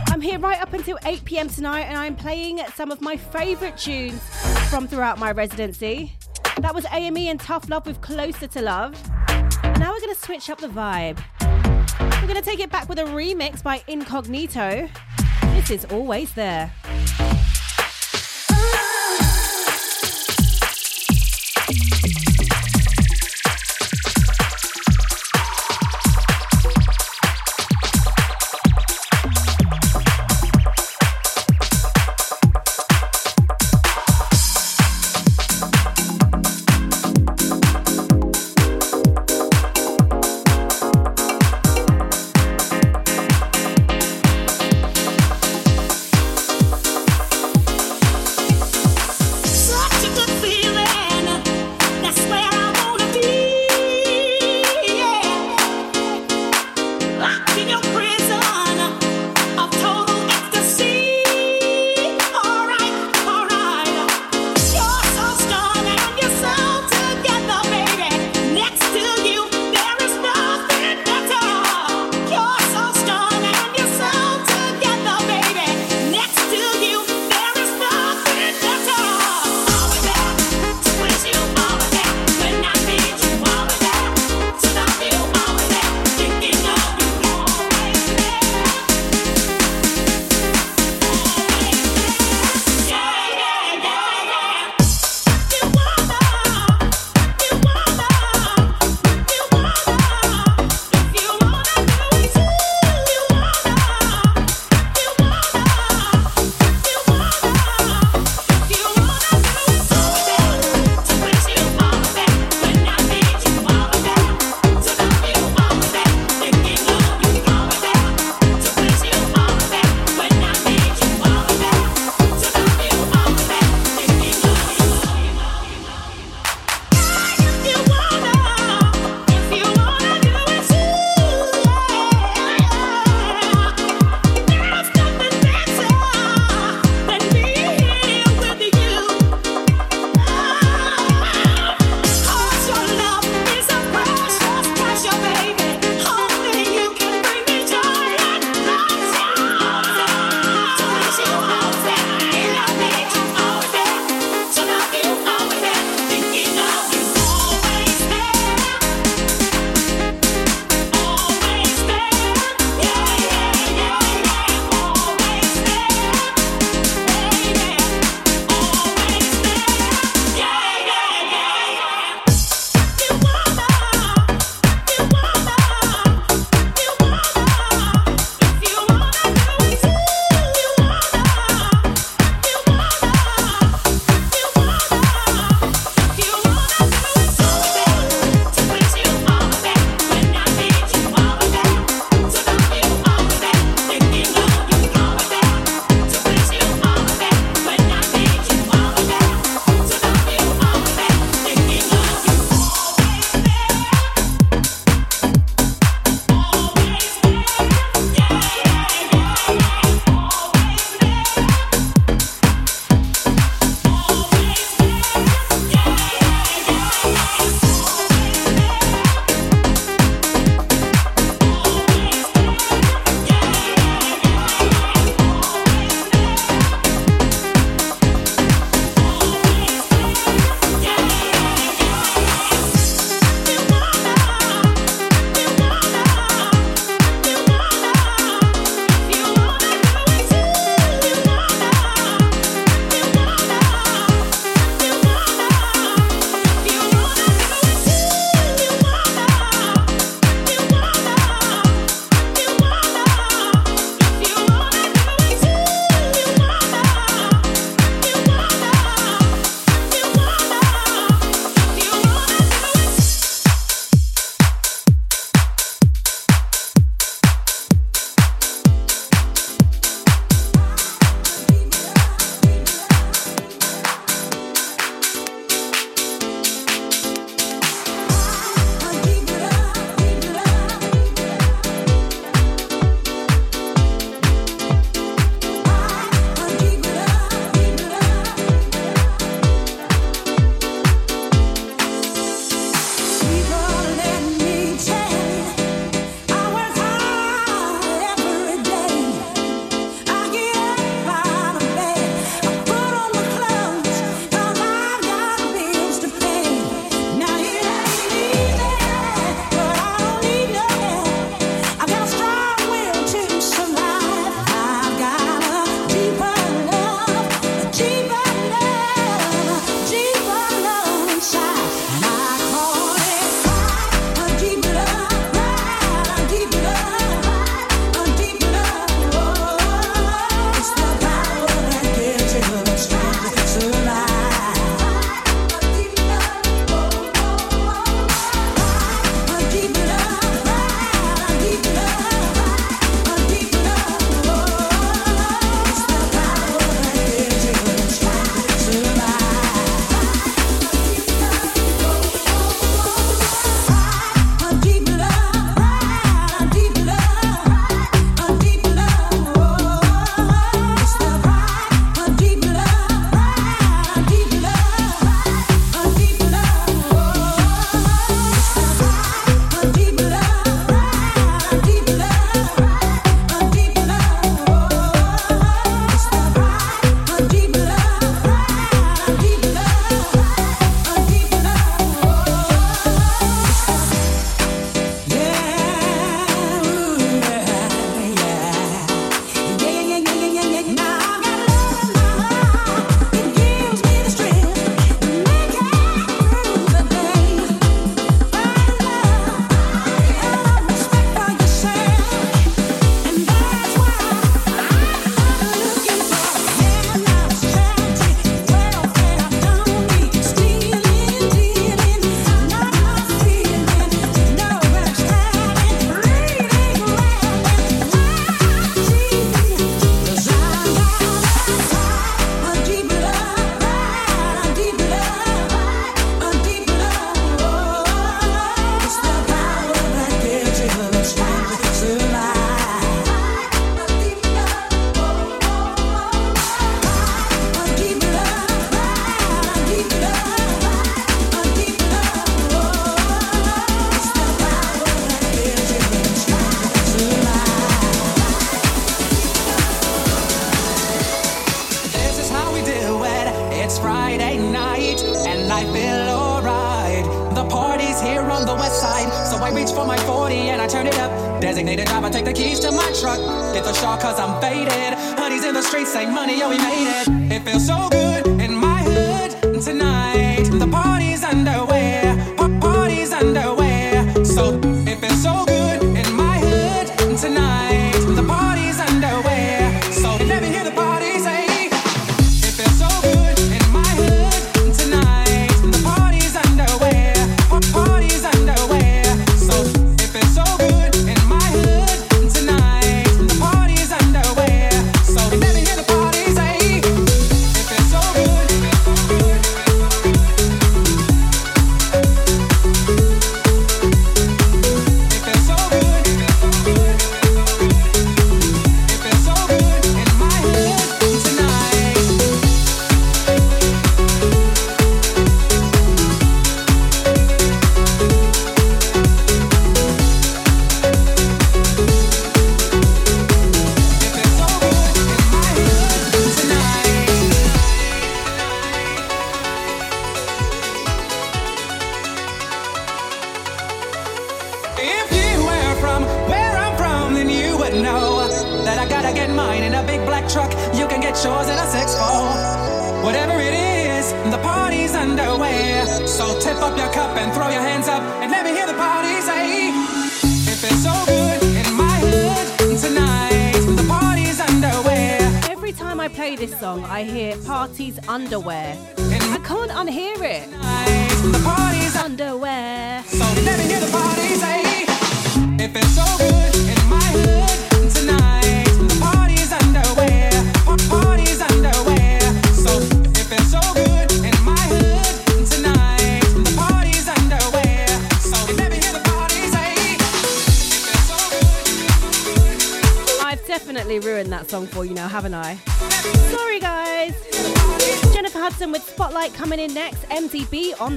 I'm here right up until 8 pm tonight, and I'm playing some of my favourite tunes from throughout my residency. That was AME and Tough Love with Closer to Love. And now we're going to switch up the vibe. We're going to take it back with a remix by Incognito. This is always there. assim eu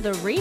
the remix.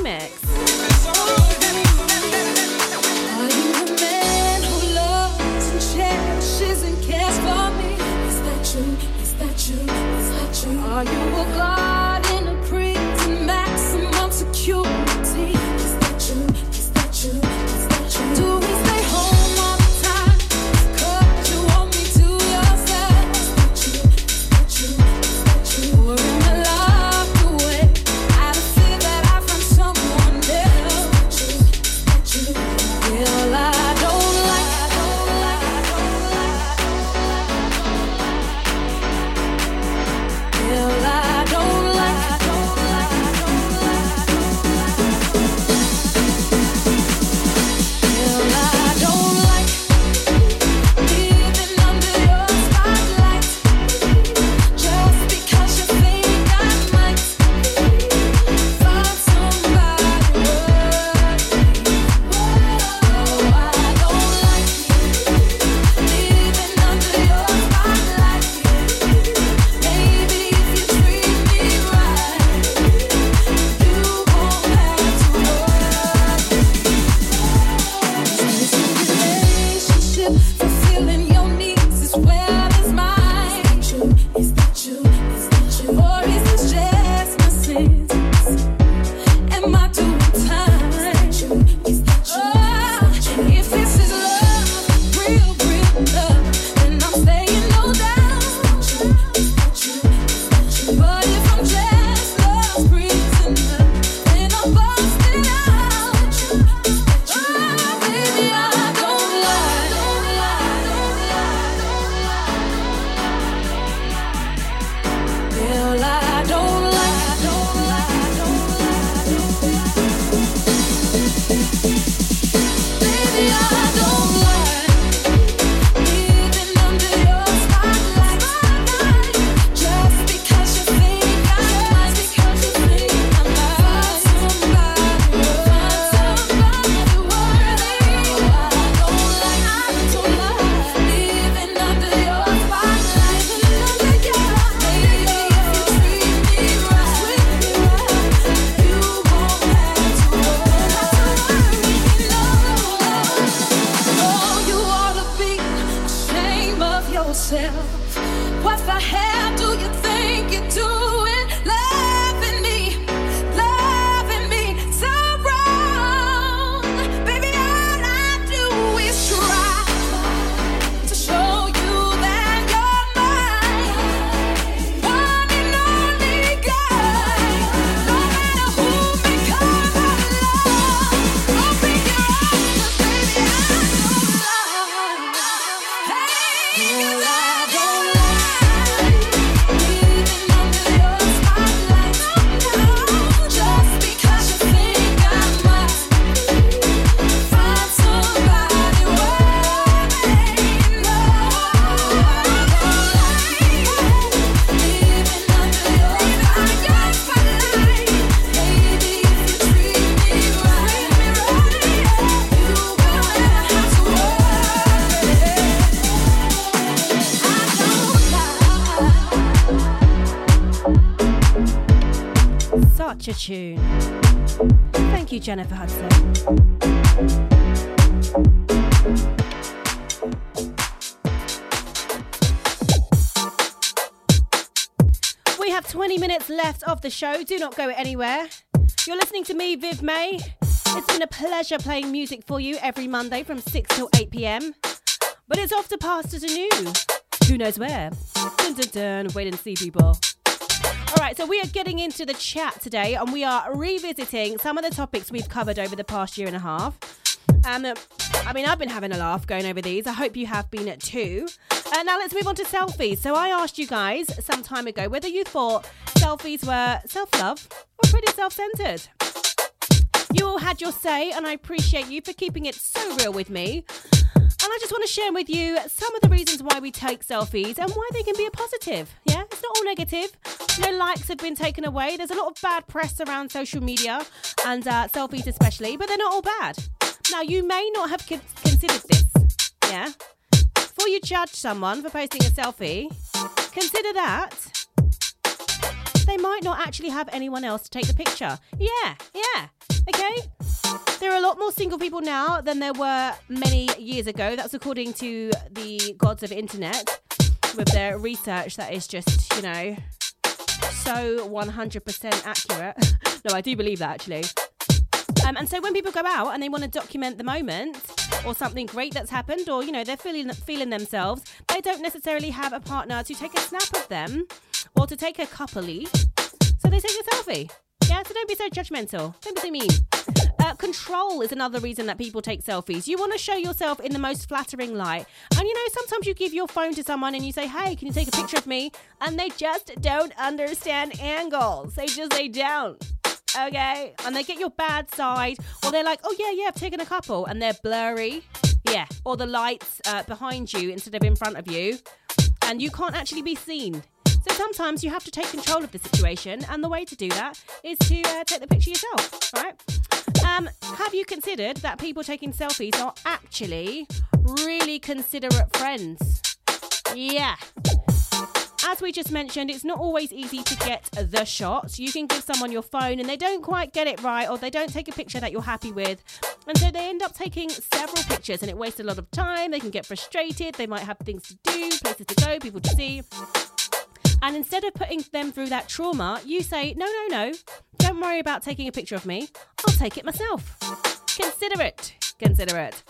Jennifer Hudson. We have 20 minutes left of the show. Do not go anywhere. You're listening to me, Viv May. It's been a pleasure playing music for you every Monday from 6 till 8 pm. But it's off to pastors anew. Who knows where? Dun dun dun. Wait and see, people. Right, so we are getting into the chat today and we are revisiting some of the topics we've covered over the past year and a half. Uh, I mean, I've been having a laugh going over these. I hope you have been too. Uh, now let's move on to selfies. So I asked you guys some time ago whether you thought selfies were self love or pretty self centered. You all had your say, and I appreciate you for keeping it so real with me. And I just want to share with you some of the reasons why we take selfies and why they can be a positive. Yeah, it's not all negative. No likes have been taken away. There's a lot of bad press around social media and uh, selfies, especially, but they're not all bad. Now, you may not have con- considered this. Yeah. Before you judge someone for posting a selfie, consider that they might not actually have anyone else to take the picture. Yeah, yeah. Okay? There are a lot more single people now than there were many years ago. That's according to the gods of internet with their research that is just, you know, so 100% accurate. no, I do believe that actually. Um, and so when people go out and they want to document the moment or something great that's happened, or you know they're feeling feeling themselves, they don't necessarily have a partner to take a snap of them or to take a coupley. So they take a selfie. Yeah, so don't be so judgmental. Don't be so mean. Uh, control is another reason that people take selfies. You want to show yourself in the most flattering light. And you know, sometimes you give your phone to someone and you say, hey, can you take a picture of me? And they just don't understand angles. They just, they don't. Okay? And they get your bad side. Or they're like, oh, yeah, yeah, I've taken a couple. And they're blurry. Yeah. Or the lights uh, behind you instead of in front of you. And you can't actually be seen. So sometimes you have to take control of the situation, and the way to do that is to uh, take the picture yourself, right? Um, have you considered that people taking selfies are actually really considerate friends? Yeah. As we just mentioned, it's not always easy to get the shot. You can give someone your phone and they don't quite get it right, or they don't take a picture that you're happy with. And so they end up taking several pictures and it wastes a lot of time. They can get frustrated. They might have things to do, places to go, people to see. And instead of putting them through that trauma, you say, no, no, no, don't worry about taking a picture of me. I'll take it myself. Consider it. Consider it.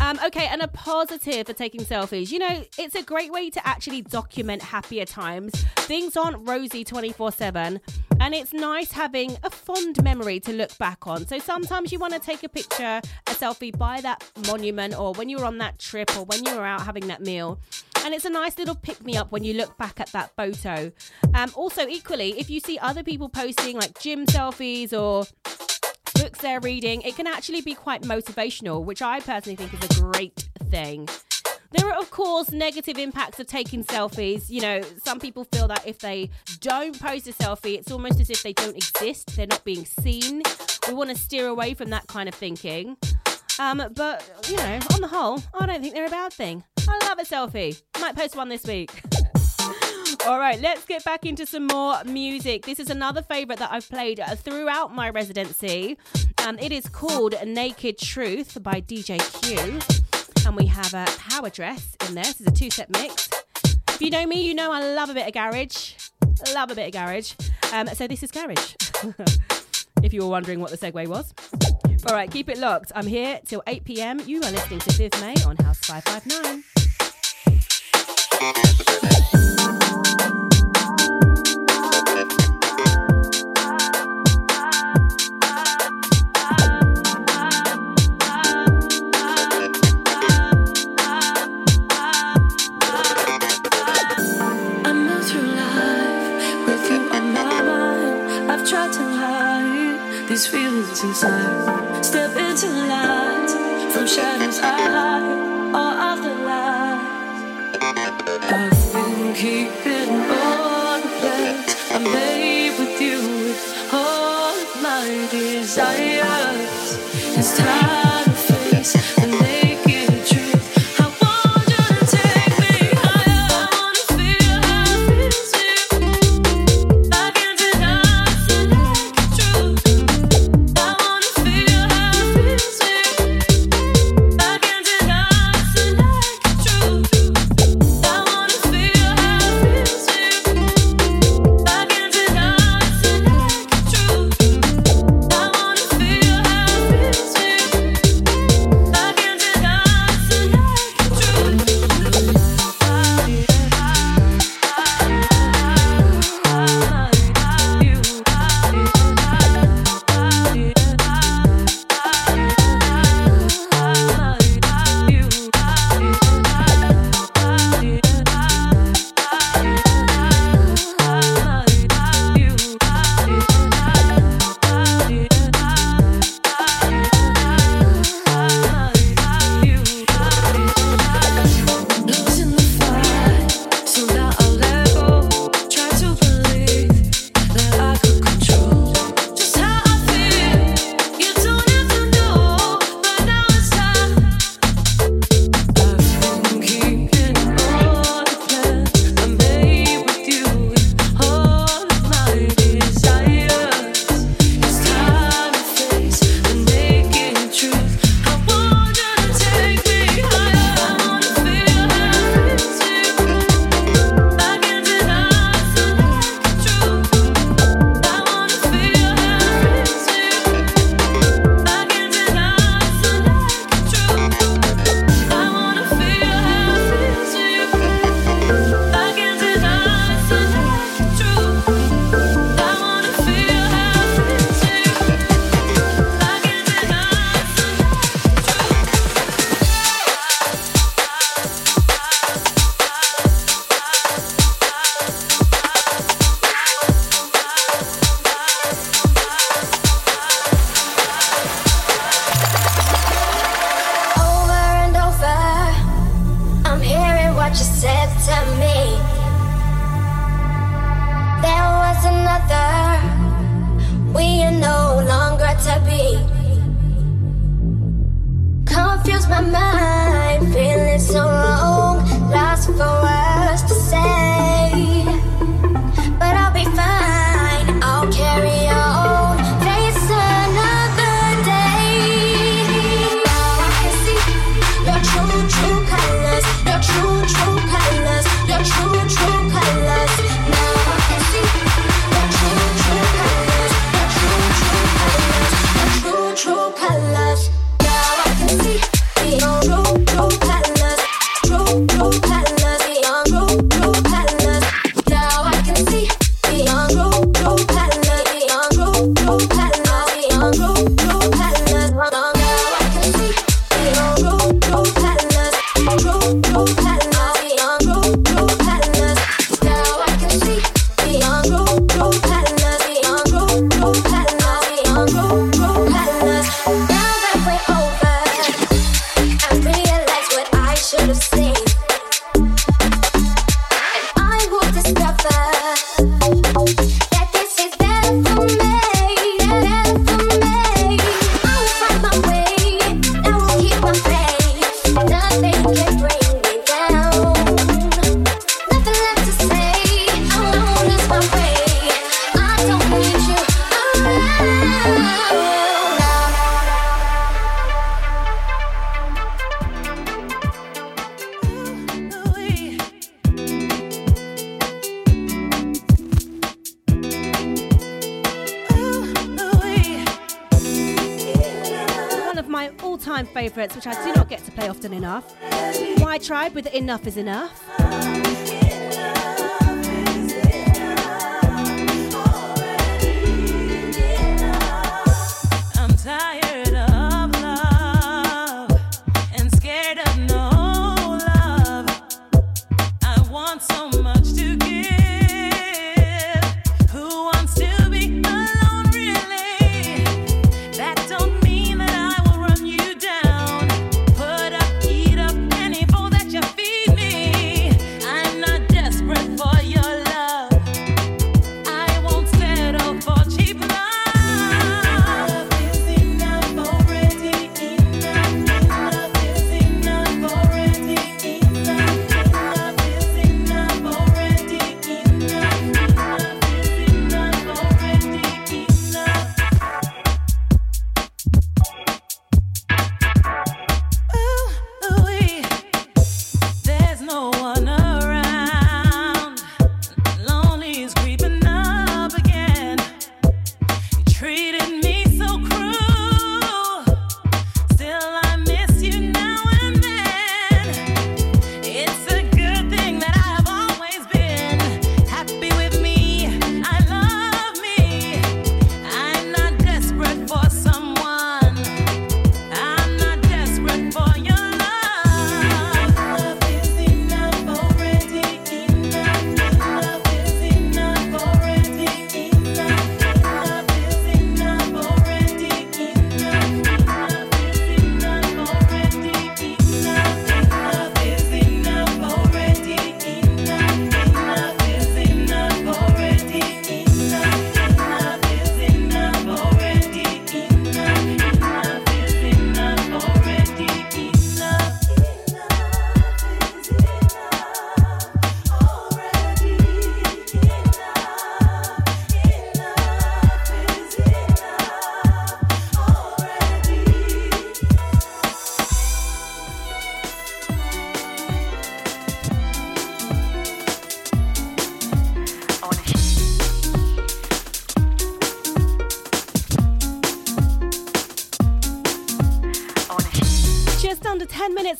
Um, okay, and a positive for taking selfies. You know, it's a great way to actually document happier times. Things aren't rosy 24 7, and it's nice having a fond memory to look back on. So sometimes you want to take a picture, a selfie by that monument, or when you were on that trip, or when you were out having that meal. And it's a nice little pick me up when you look back at that photo. Um, also, equally, if you see other people posting like gym selfies or books they're reading, it can actually be quite motivational, which I personally think is a great thing. There are, of course, negative impacts of taking selfies. You know, some people feel that if they don't post a selfie, it's almost as if they don't exist, they're not being seen. We want to steer away from that kind of thinking. Um, but, you know, on the whole, I don't think they're a bad thing. I love a selfie. Might post one this week. All right, let's get back into some more music. This is another favorite that I've played uh, throughout my residency. Um, it is called Naked Truth by DJ Q. And we have a power dress in there. This is a two set mix. If you know me, you know I love a bit of garage. Love a bit of garage. Um, so this is garage. if you were wondering what the segue was. All right, keep it locked. I'm here till 8 pm. You are listening to Viv May on House 559. I move through life with you on my mind. I've tried to hide these feelings inside. I hide all of the. I've been keeping all the plans I made with you all my desires. It's time Enough is Enough.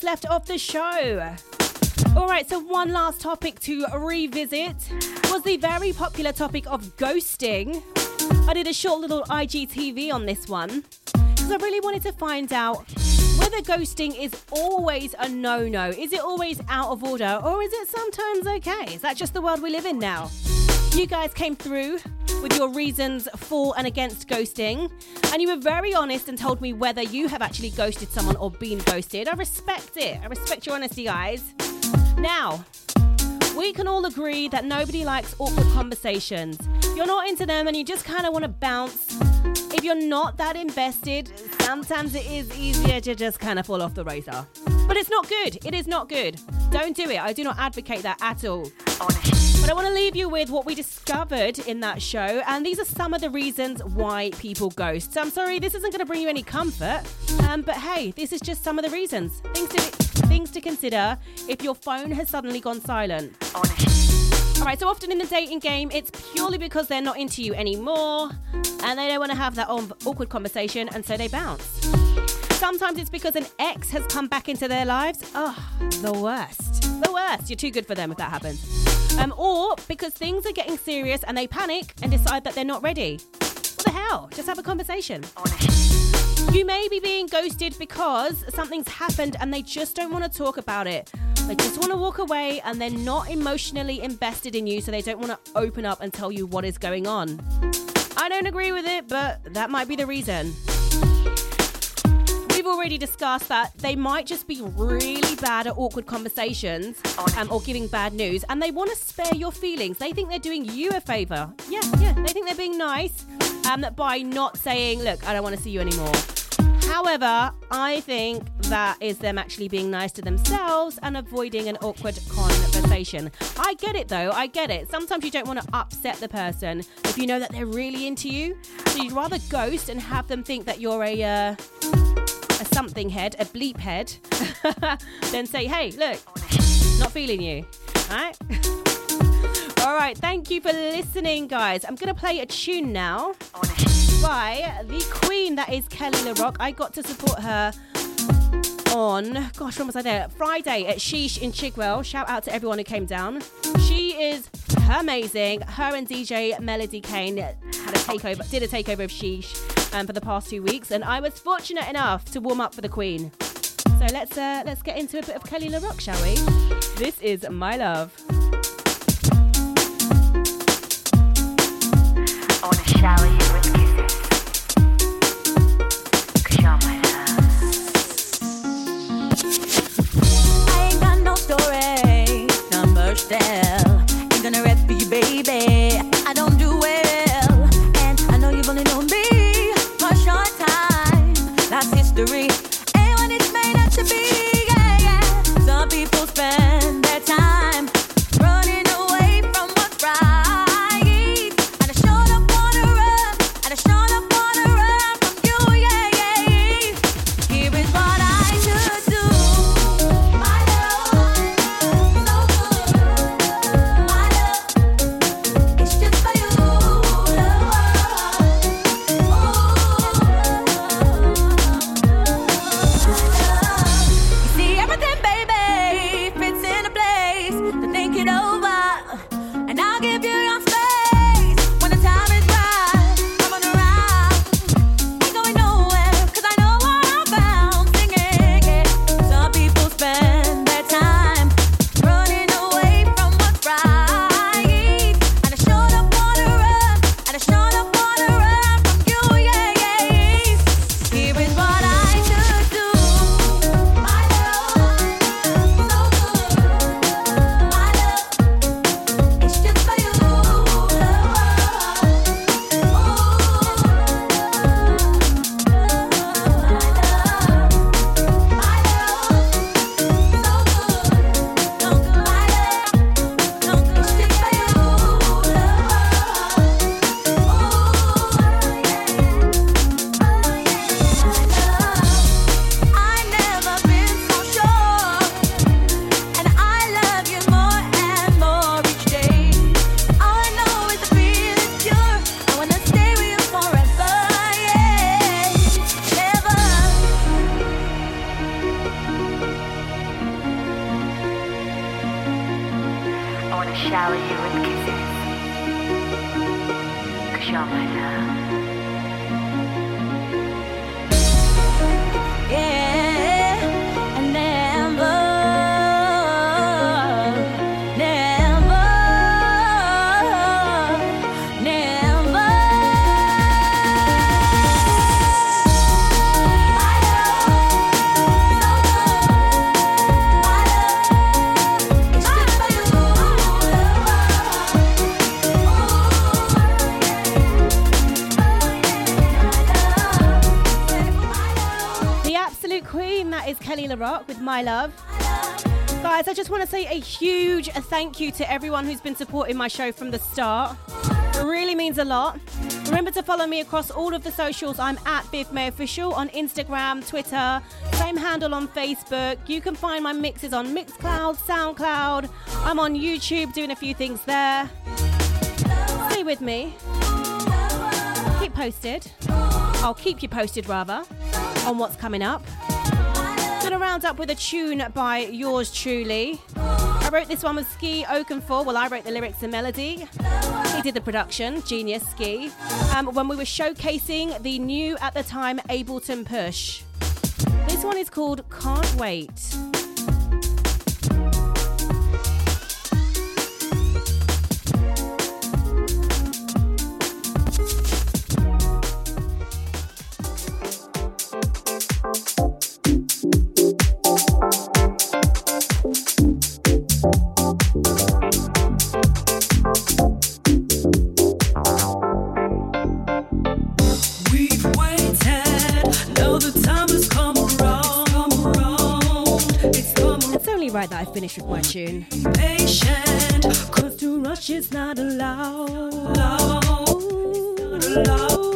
Left of the show. All right, so one last topic to revisit was the very popular topic of ghosting. I did a short little IGTV on this one because I really wanted to find out whether ghosting is always a no no. Is it always out of order or is it sometimes okay? Is that just the world we live in now? You guys came through with your reasons for and against ghosting, and you were very honest and told me whether you have actually ghosted someone or been ghosted. I respect it. I respect your honesty, guys. Now, we can all agree that nobody likes awkward conversations. You're not into them and you just kind of want to bounce. If you're not that invested, sometimes it is easier to just kind of fall off the razor. But it's not good. It is not good. Don't do it. I do not advocate that at all. But I want to leave you with what we discovered in that show, and these are some of the reasons why people ghost. So I'm sorry, this isn't going to bring you any comfort, um, but hey, this is just some of the reasons. Things to things to consider if your phone has suddenly gone silent. All right, so often in the dating game, it's purely because they're not into you anymore, and they don't want to have that awkward conversation, and so they bounce. Sometimes it's because an ex has come back into their lives. Oh, the worst. The worst. You're too good for them if that happens. Um, or because things are getting serious and they panic and decide that they're not ready. What the hell? Just have a conversation. You may be being ghosted because something's happened and they just don't want to talk about it. They just want to walk away and they're not emotionally invested in you, so they don't want to open up and tell you what is going on. I don't agree with it, but that might be the reason. Already discussed that they might just be really bad at awkward conversations um, or giving bad news, and they want to spare your feelings. They think they're doing you a favor. Yeah, yeah, they think they're being nice um, by not saying, Look, I don't want to see you anymore. However, I think that is them actually being nice to themselves and avoiding an awkward conversation. I get it though, I get it. Sometimes you don't want to upset the person if you know that they're really into you. So you'd rather ghost and have them think that you're a. Uh, a something head, a bleep head, then say, hey, look, not feeling you. All right? All right, thank you for listening, guys. I'm going to play a tune now by the queen that is Kele Le Roc. I got to support her on, gosh, when was I there? Friday at Sheesh in Chigwell. Shout out to everyone who came down. She is amazing. Her and DJ Melody Kane had a takeover, did a takeover of Sheesh um, for the past two weeks, and I was fortunate enough to warm up for the Queen. So let's uh, let's get into a bit of Kele Le Roc, shall we? This is My Love. I wanna shower you absolute queen, that is Kele Le Roc with My Love. Guys, I just want to say a huge thank you to everyone who's been supporting my show from the start. It really means a lot. Remember to follow me across all of the socials. I'm at Viv May Official on Instagram, Twitter, same handle on Facebook. You can find my mixes on Mixcloud, Soundcloud. I'm on YouTube doing a few things there. Stay with me. Keep posted. I'll keep you posted rather on what's coming up. Gonna round up with a tune by yours truly. I wrote this one with Ski Oakenfull. Well, I wrote the lyrics and melody. He did the production, genius Ski. Um, when we were showcasing the new at the time Ableton Push. This one is called Can't Wait. Finish with my tune. patient, Cause to rush is not allowed. allowed.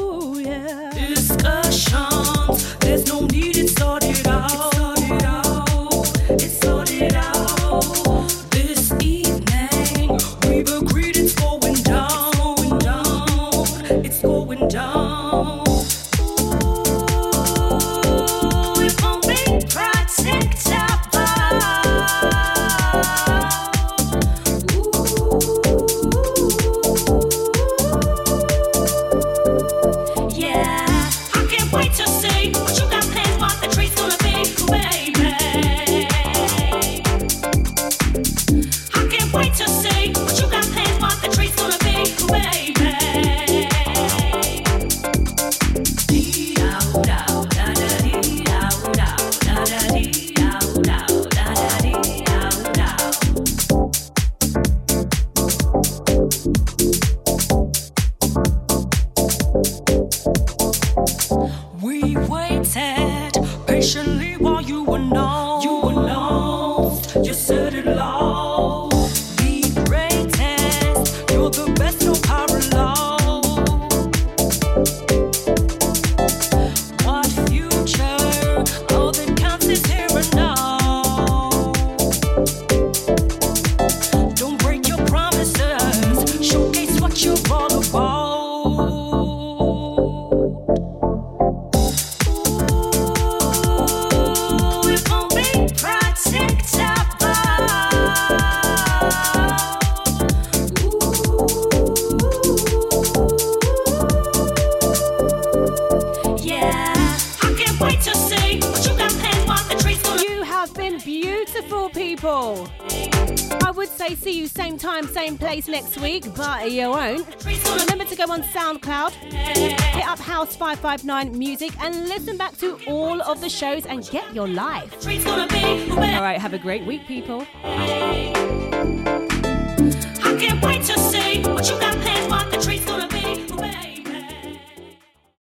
House 559 Music and listen back to all of the shows and get your life. All right, have a great week, people.